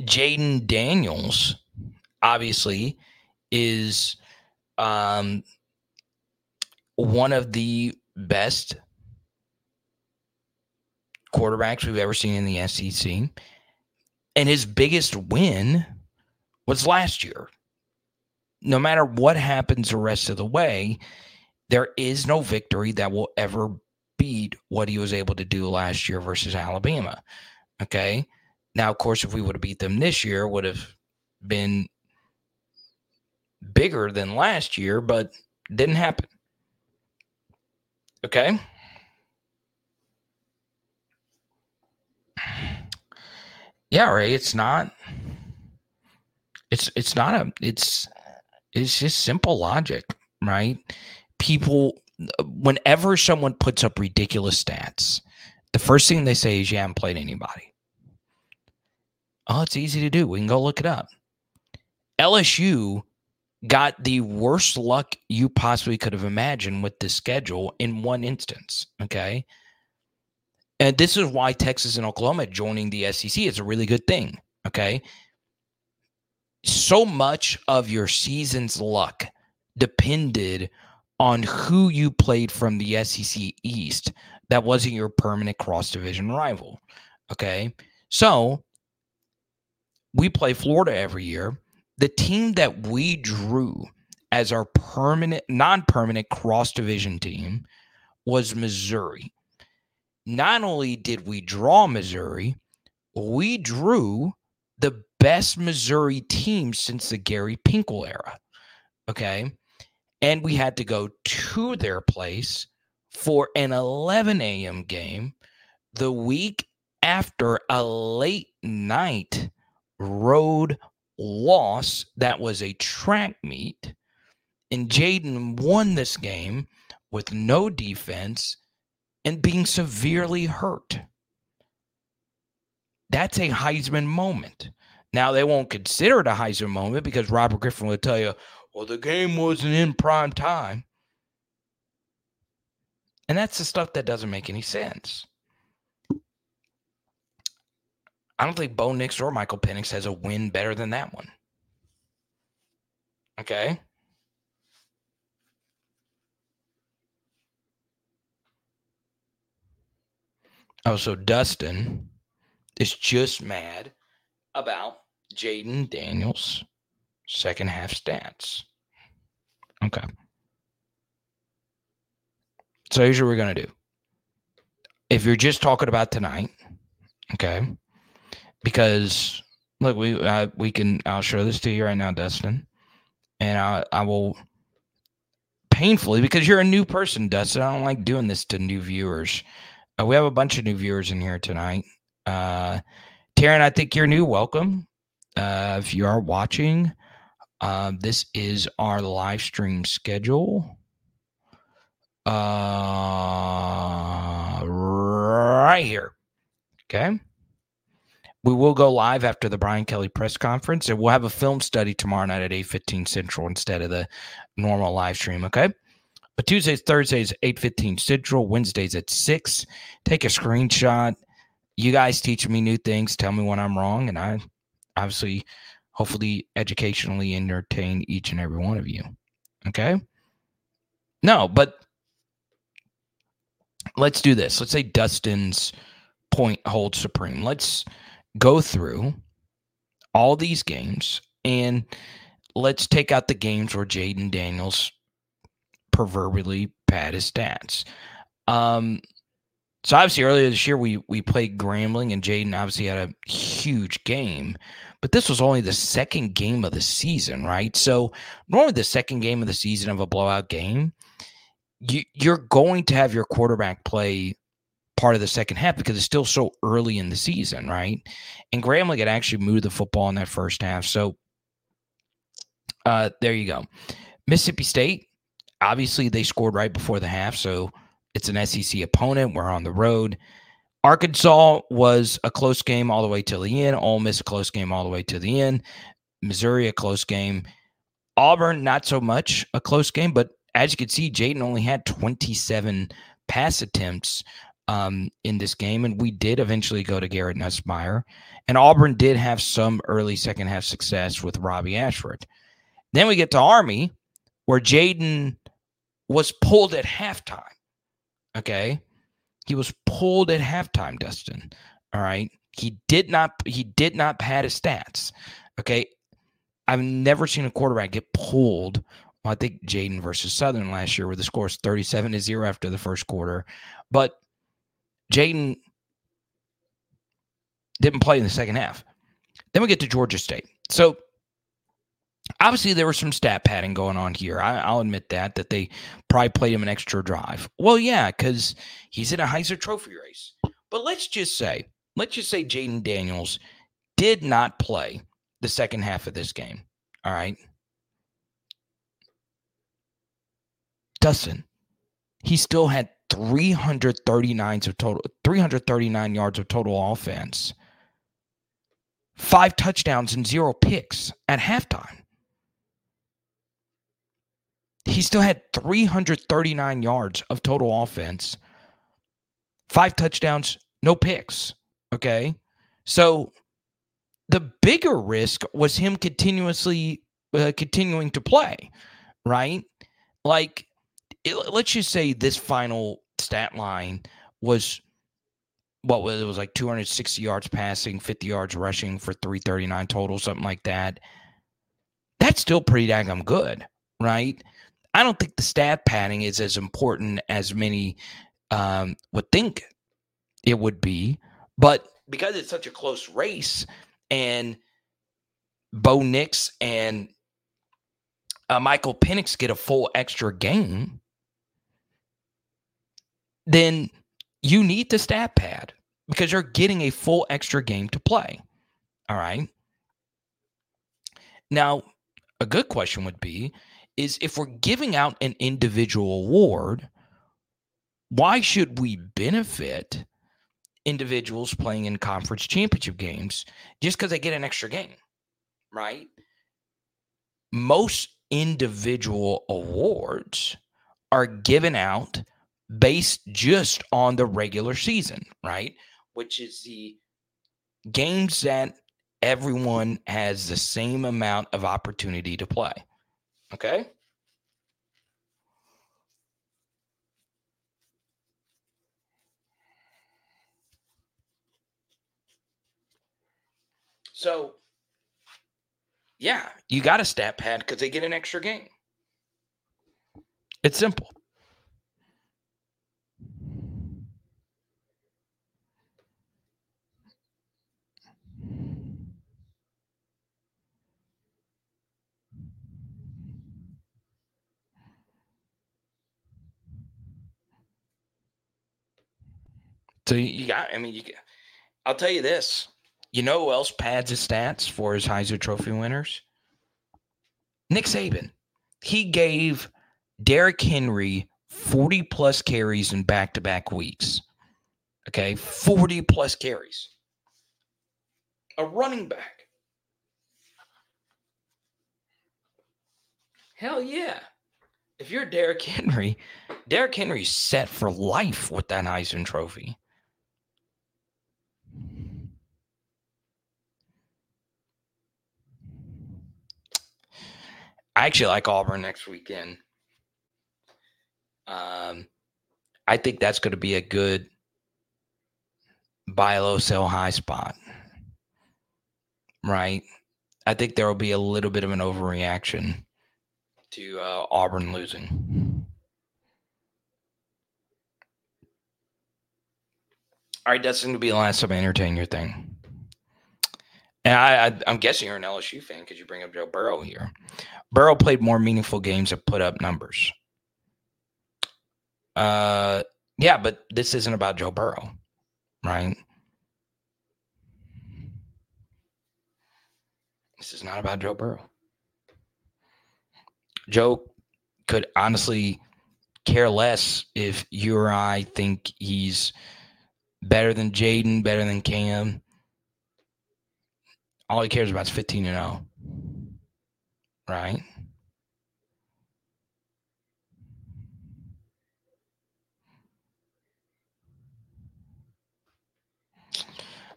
Jayden Daniels, obviously, is um, one of the best quarterbacks we've ever seen in the SEC. And his biggest win was last year. No matter what happens the rest of the way, there is no victory that will ever beat what he was able to do last year versus Alabama. Okay. Now, of course, if we would have beat them this year, would have been bigger than last year, but didn't happen. Okay. Yeah, right. It's not. It's it's not a. It's it's just simple logic, right? People, whenever someone puts up ridiculous stats, the first thing they say is, "You haven't played anybody." Oh, it's easy to do. We can go look it up. LSU got the worst luck you possibly could have imagined with this schedule in one instance. Okay. And this is why Texas and Oklahoma joining the SEC is a really good thing. Okay. So much of your season's luck depended on who you played from the SEC East that wasn't your permanent cross division rival. Okay. So we play Florida every year. The team that we drew as our permanent, non permanent cross division team was Missouri. Not only did we draw Missouri, we drew the best Missouri team since the Gary Pinkel era. Okay. And we had to go to their place for an 11 a.m. game the week after a late night road loss that was a track meet. And Jayden won this game with no defense and being severely hurt. That's a Heisman moment. Now, they won't consider it a Heisman moment because Robert Griffin will tell you, well, the game wasn't in prime time. And that's the stuff that doesn't make any sense. I don't think Bo Nix or Michael Penix has a win better than that one. Okay. Oh, so Dustin is just mad about Jayden Daniels' second half stats. Okay. So here's what we're going to do. If you're just talking about tonight, okay, because look, we uh, we can. I'll show this to you right now, Dustin, and I I will painfully because you're a new person, Dustin. I don't like doing this to new viewers. Uh, we have a bunch of new viewers in here tonight. Uh, Taryn, I think you're new. Welcome. Uh, if you are watching, uh, this is our live stream schedule. Uh, right here. Okay. We will go live after the Brian Kelly press conference, and we'll have a film study tomorrow night at 8.15 Central instead of the normal live stream, okay? But Tuesdays, Thursdays, 8.15 Central, Wednesdays at 6. Take a screenshot. You guys teach me new things. Tell me when I'm wrong, and I obviously, hopefully, educationally entertain each and every one of you, okay? No, but let's do this. Let's say Dustin's point holds supreme. Let's go through all these games and let's take out the games where Jayden Daniels proverbially pad his stats. Um, so obviously earlier this year we we played Grambling and Jayden obviously had a huge game, but this was only the second game of the season, right? So normally the second game of the season of a blowout game, you you're going to have your quarterback play part of the second half because it's still so early in the season, right? And Grambling had actually moved the football in that first half. So uh, there you go. Mississippi State, obviously they scored right before the half, so it's an SEC opponent. We're on the road. Arkansas was a close game all the way to the end. Ole Miss a close game all the way to the end. Missouri a close game. Auburn not so much a close game, but as you can see, Jayden only had 27 pass attempts um, in this game, and we did eventually go to Garrett Nussmeier. And Auburn did have some early second half success with Robby Ashford. Then we get to Army, where Jayden was pulled at halftime. Okay. He was pulled at halftime, Dustin. All right. He did not he did not pad his stats. Okay. I've never seen a quarterback get pulled. Well, I think Jayden versus Southern last year where the score is 37 to 0 after the first quarter. But Jayden didn't play in the second half. Then we get to Georgia State. So obviously there was some stat padding going on here. I, will admit that that they probably played him an extra drive. Well, yeah, because he's in a Heisman Trophy race. But let's just say, let's just say Jayden Daniels did not play the second half of this game. All right. Dustin, he still had 339 of total 339 yards of total offense. Five touchdowns and zero picks at halftime. He still had 339 yards of total offense, five touchdowns, no picks. Okay. So the bigger risk was him continuously uh, continuing to play, right? Like, it, let's just say this final stat line was what was it was like 260 yards passing, 50 yards rushing for 339 total, something like that. That's still pretty dang good, right? I don't think the stat padding is as important as many um, would think it would be. But because it's such a close race and Bo Nix and uh, Michael Penix get a full extra game, then you need the stat pad because you're getting a full extra game to play. All right. Now, a good question would be is if we're giving out an individual award, why should we benefit individuals playing in conference championship games just because they get an extra game, right? Most individual awards are given out based just on the regular season, right? Which is the games that everyone has the same amount of opportunity to play. Okay. So, yeah, you got a stat pad because they get an extra game. It's simple. So you got, I mean, you. I'll tell you this. You know who else pads his stats for his Heisman Trophy winners? Nick Saban. He gave Derrick Henry 40 plus carries in back to back weeks. Okay, 40 plus carries. A running back. Hell yeah. If you're Derrick Henry, Derrick Henry's set for life with that Heisman Trophy. I actually like Auburn next weekend. Um, I think that's going to be a good buy low, sell high spot. Right. I think there will be a little bit of an overreaction to uh, Auburn losing. All right, that's going to be the last time I entertain your thing. And I, I, am guessing you're an LSU fan because you bring up Joe Burrow here. Burrow played more meaningful games and put up numbers. Uh, yeah, but this isn't about Joe Burrow, right? This is not about Joe Burrow. Joe could honestly care less if you or I think he's better than Jayden, better than Cam. All he cares about is 15 and 0. Right?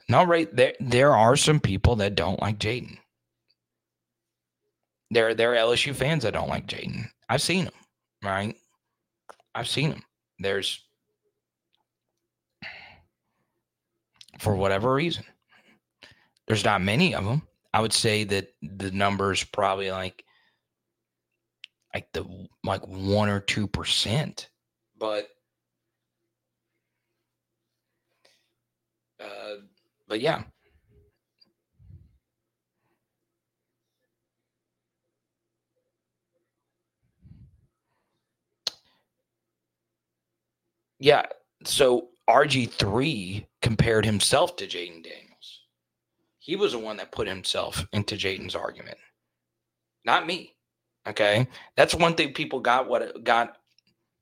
No, right there. There are some people that don't like Jayden. There, there are LSU fans that don't like Jayden. I've seen them, right? I've seen them. There's, for whatever reason, there's not many of them. I would say that the numbers probably like, like the like one or two percent, but, uh, but yeah, Yeah. So RG3 compared himself to Jayden Daniels. He was the one that put himself into Jayden's argument, not me. Okay. That's one thing people got what got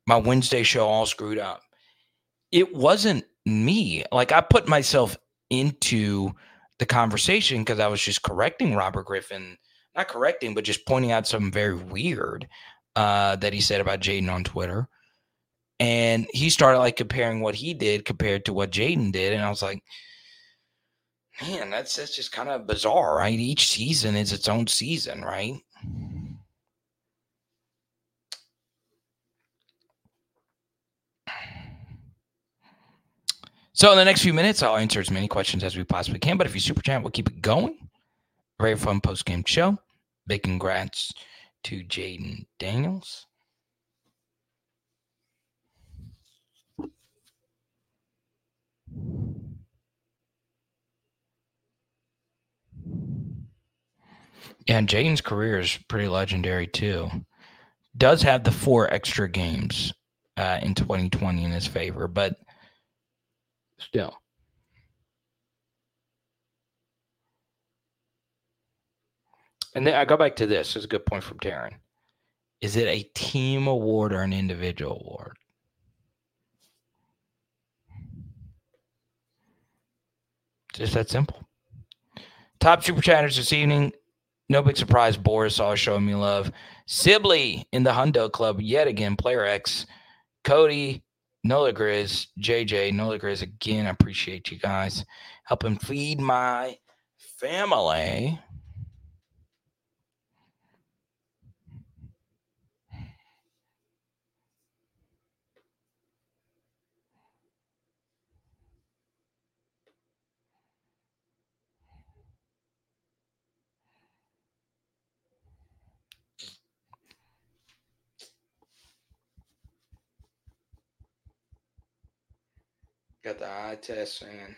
my Wednesday show all screwed up. It wasn't me. Like I put myself into the conversation because I was just correcting Robert Griffin, not correcting, but just pointing out something very weird uh, that he said about Jayden on Twitter. And he started like comparing what he did compared to what Jayden did. And I was like, man, that's that's just kind of bizarre, right? Each season is its own season, right? So in the next few minutes, I'll answer as many questions as we possibly can. But if you super chat, we'll keep it going. Very fun post game show. Big congrats to Jayden Daniels. Yeah, and Jayden's career is pretty legendary too. Does have the four extra games uh, in 2020 in his favor, but still. And then I go back to this. Is a good point from Taryn. Is it a team award or an individual award? Just that simple. Top super chatters this evening. No big surprise. Boris always showing me love. Sibley in the Hundo Club yet again. Player X. Cody. Nola Grizz. JJ. Nola Grizz again. I appreciate you guys helping feed my family. Got the eye test, man.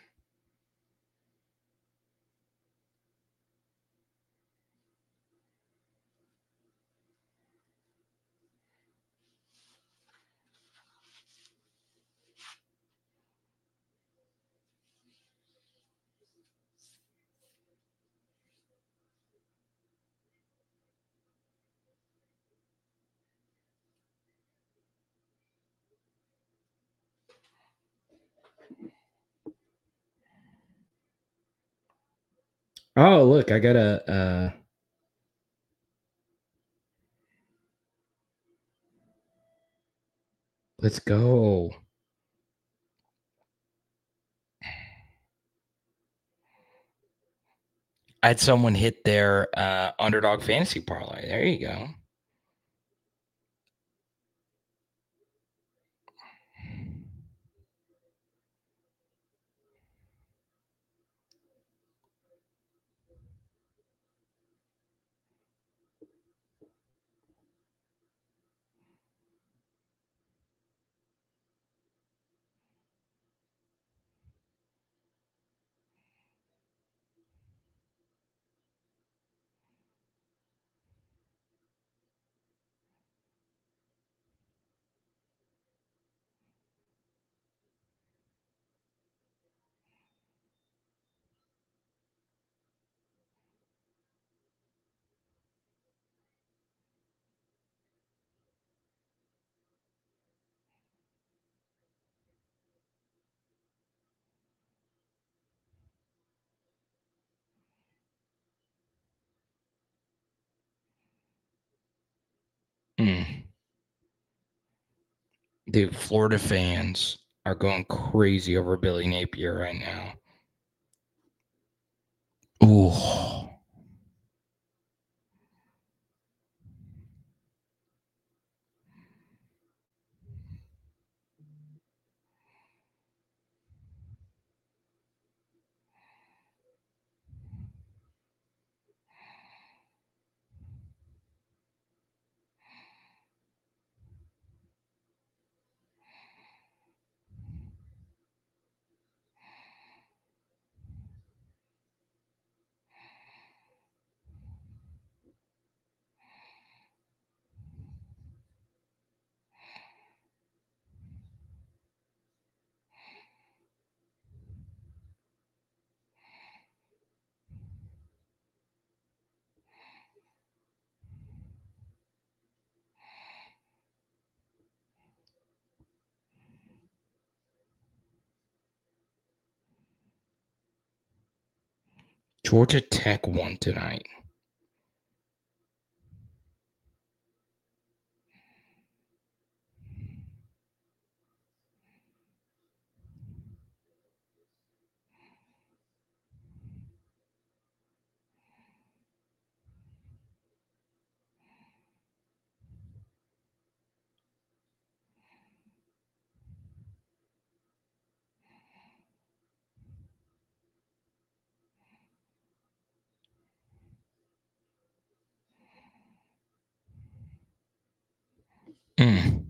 Oh, look, I got a. Uh... Let's go. I had someone hit their uh, underdog fantasy parlay. There you go. Dude, Florida fans are going crazy over Billy Napier right now. Ooh. Georgia Tech won tonight. Mm.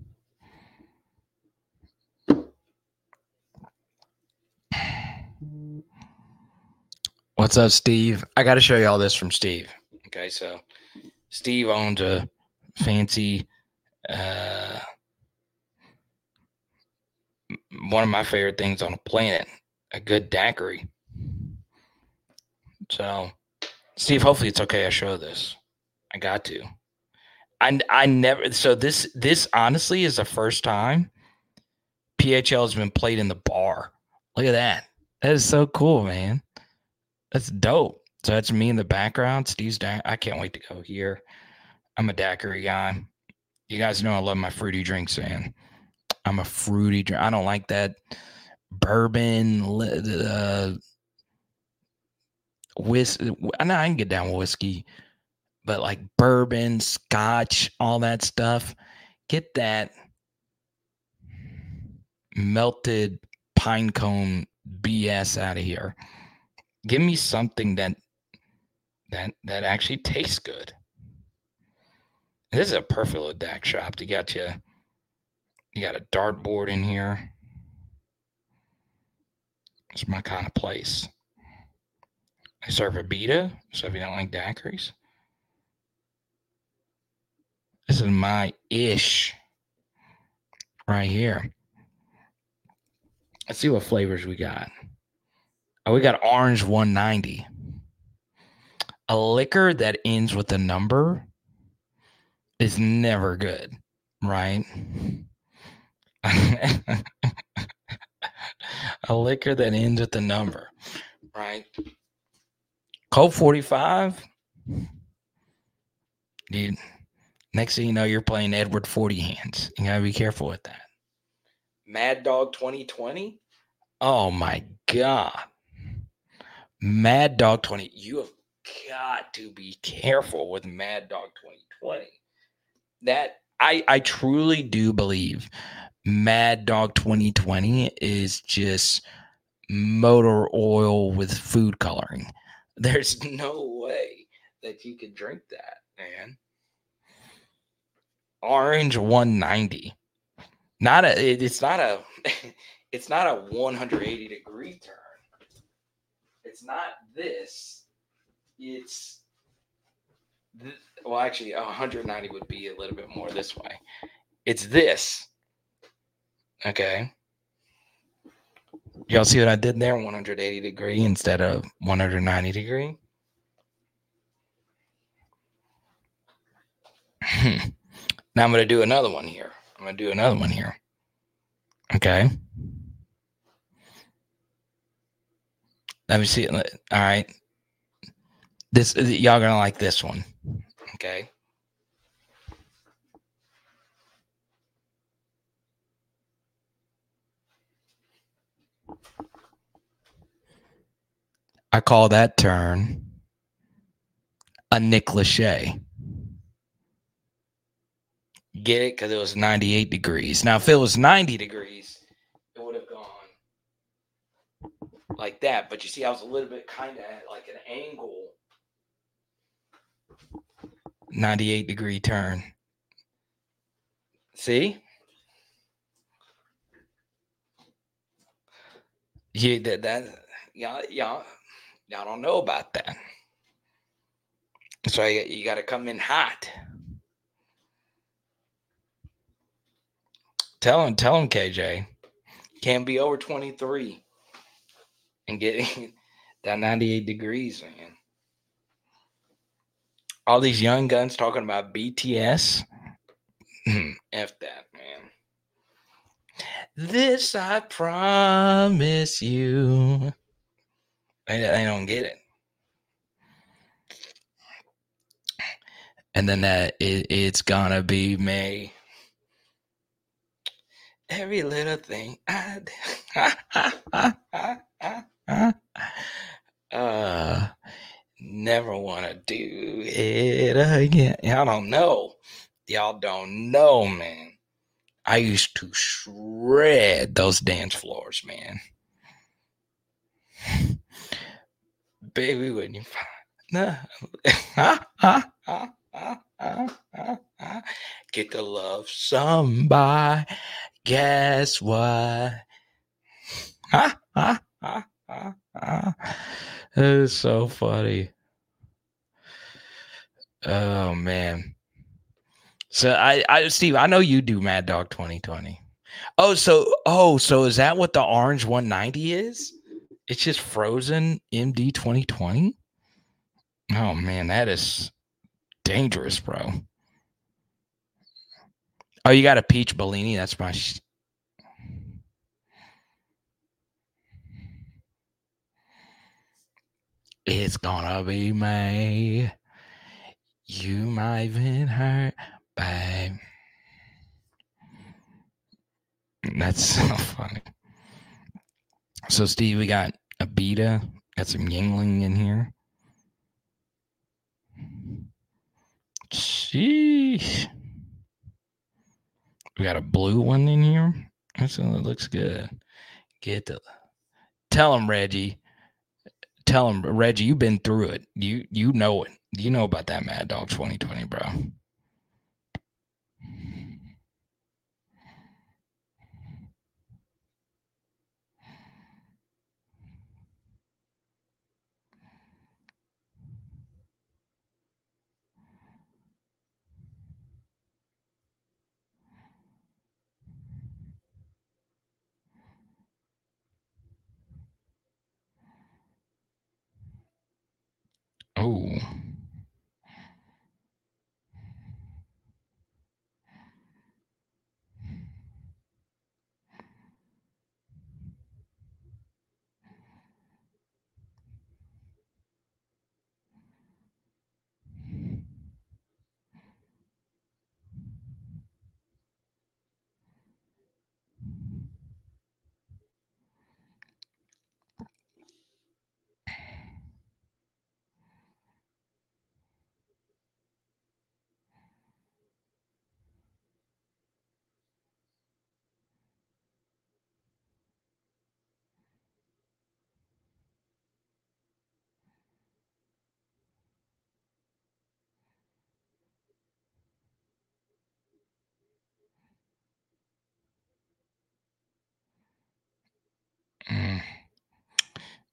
What's up, Steve? I got to show you all this from Steve. Okay, so Steve owns a fancy, uh, one of my favorite things on the planet, a good daiquiri. So, Steve, hopefully it's okay. I show this. I got to. I I never. So this this honestly is the first time PHL has been played in the bar. Look at that. That is so cool, man. That's dope. So that's me in the background. Steve's down. I can't wait to go here. I'm a daiquiri guy. You guys know I love my fruity drinks, man. I'm a fruity drink. I don't like that bourbon, uh, whiskey. I know I can get down with whiskey, but like bourbon, scotch, all that stuff, get that melted pine cone BS out of here. Give me something that that that actually tastes good. This is a perfect little DAC shop. You got you, you got a dartboard in here. It's my kind of place. I serve Abita, so if you don't like daiquiris, this is my ish right here. Let's see what flavors we got. Oh, we got orange 190. A liquor that ends with a number is never good, right? *laughs* a liquor that ends with a number, right? Colt 45. Dude, next thing you know, you're playing Edward 40 hands. You gotta be careful with that. Mad Dog 2020. Oh my God. Mad Dog 20. You have got to be careful with Mad Dog 2020. That I I truly do believe Mad Dog 2020 is just motor oil with food coloring. There's *laughs* no way that you could drink that, man. Orange 190. Not a it- it's not a *laughs* it's not a 180 degree turn. It's not this. It's th- well, actually, 190 would be a little bit more this way. It's this. Okay. Y'all see what I did there? 180 degree instead of 190 degree. *laughs* Now I'm going to do another one here. I'm going to do another one here. Okay. Let me see. All right. This y'all going to like this one. Okay. I call that turn a Nick Lachey. Get it? Because it was 98 degrees. Now, if it was 90 degrees, it would have gone like that. But you see, I was a little bit kind of at like an angle. 98 degree turn. See? Yeah, that, that y'all, y'all, y'all don't know about that. So you, you got to come in hot. Tell him, tell him, KJ, can't be over 23 and getting *laughs* that 98 degrees, man. All these young guns talking about BTS. Hmm, F that, man. This I promise you. I don't get it. And then that it, it's gonna be May. Every little thing I *laughs* do. uh, never want to do it again. Y'all don't know. Y'all don't know, man. I used to shred those dance floors, man. *laughs* Baby, when you find *laughs* get to love somebody, guess what? It's so funny. Oh man. So I, I, Steve, I know you do Mad Dog 2020. Oh, so, oh, so is that what the orange 190 is? It's just frozen MD 2020. Oh man, that is dangerous, bro. Oh, you got a peach Bellini. That's my. Sh- it's gonna be May. You might even hurt babe. That's so funny. So, Steve, we got Abita, got some Yuengling in here. Sheesh. We got a blue one in here. That's it looks good. Get the tell him, Reggie. Tell him, Reggie, you've been through it. You you know it. You know about that Mad Dog 2020, bro. Oh.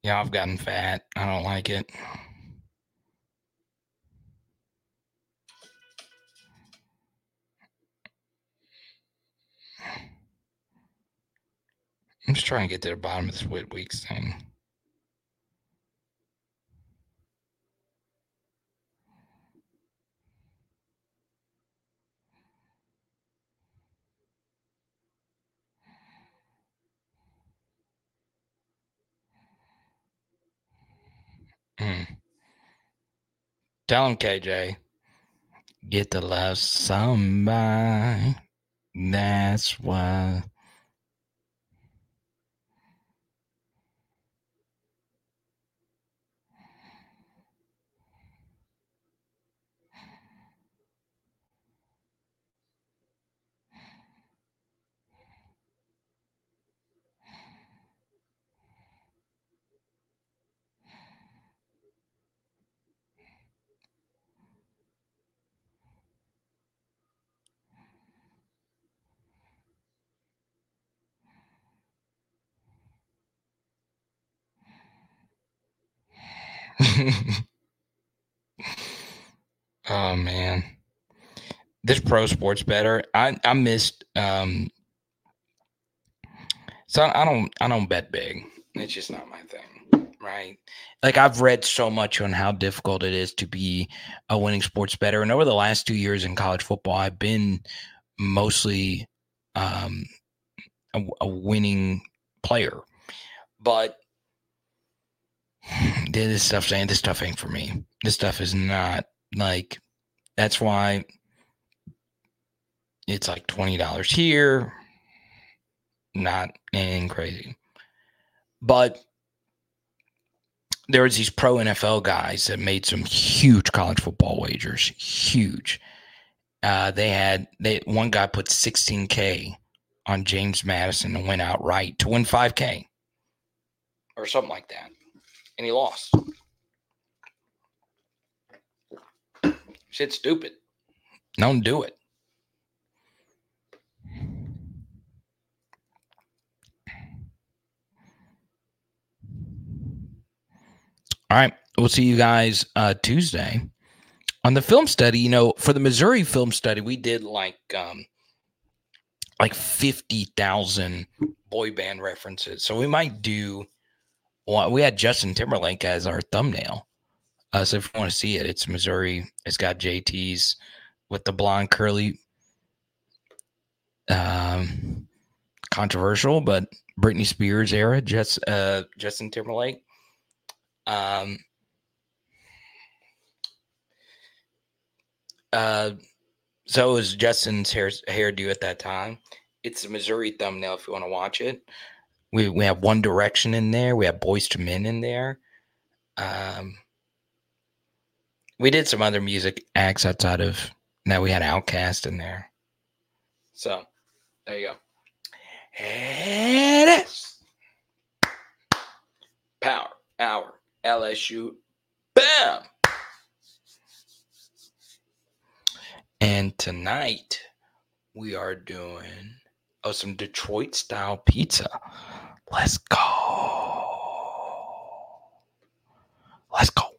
Yeah, I've gotten fat. I don't like it. I'm just trying to get to the bottom of this Whit Weeks thing. Mm. Tell him, KJ. Get to love somebody. That's why. *laughs* oh man. This pro sports better. I I missed um so I don't I don't bet big. It's just not my thing. Right. Like I've read so much on how difficult it is to be a winning sports better. And over the last two years in college football, I've been mostly um a, a winning player. But this stuff ain't this stuff ain't for me. This stuff is not like that's why it's like twenty dollars here. Not anything crazy. But there was these pro NFL guys that made some huge college football wagers. Huge. Uh, they had they one guy put 16k on James Madison and went outright to win 5k or something like that and he lost. Shit's stupid. Don't do it. All right. We'll see you guys uh, Tuesday. On the film study, you know, for the Missouri film study, we did like um like 50,000 boy band references. So we might do we had Justin Timberlake as our thumbnail. Uh, so if you want to see it, it's Missouri. It's got JT's with the blonde curly. Um, controversial, but Britney Spears era, uh, Justin Timberlake. Um, uh, so it was Justin's hair hairdo at that time. It's a Missouri thumbnail if you want to watch it. We we have One Direction in there. We have Boyz II Men in there. Um, we did some other music acts outside of now. We had OutKast in there. So there you go. It is power hour LSU. Bam. And tonight we are doing of some Detroit style pizza. Let's go. Let's go.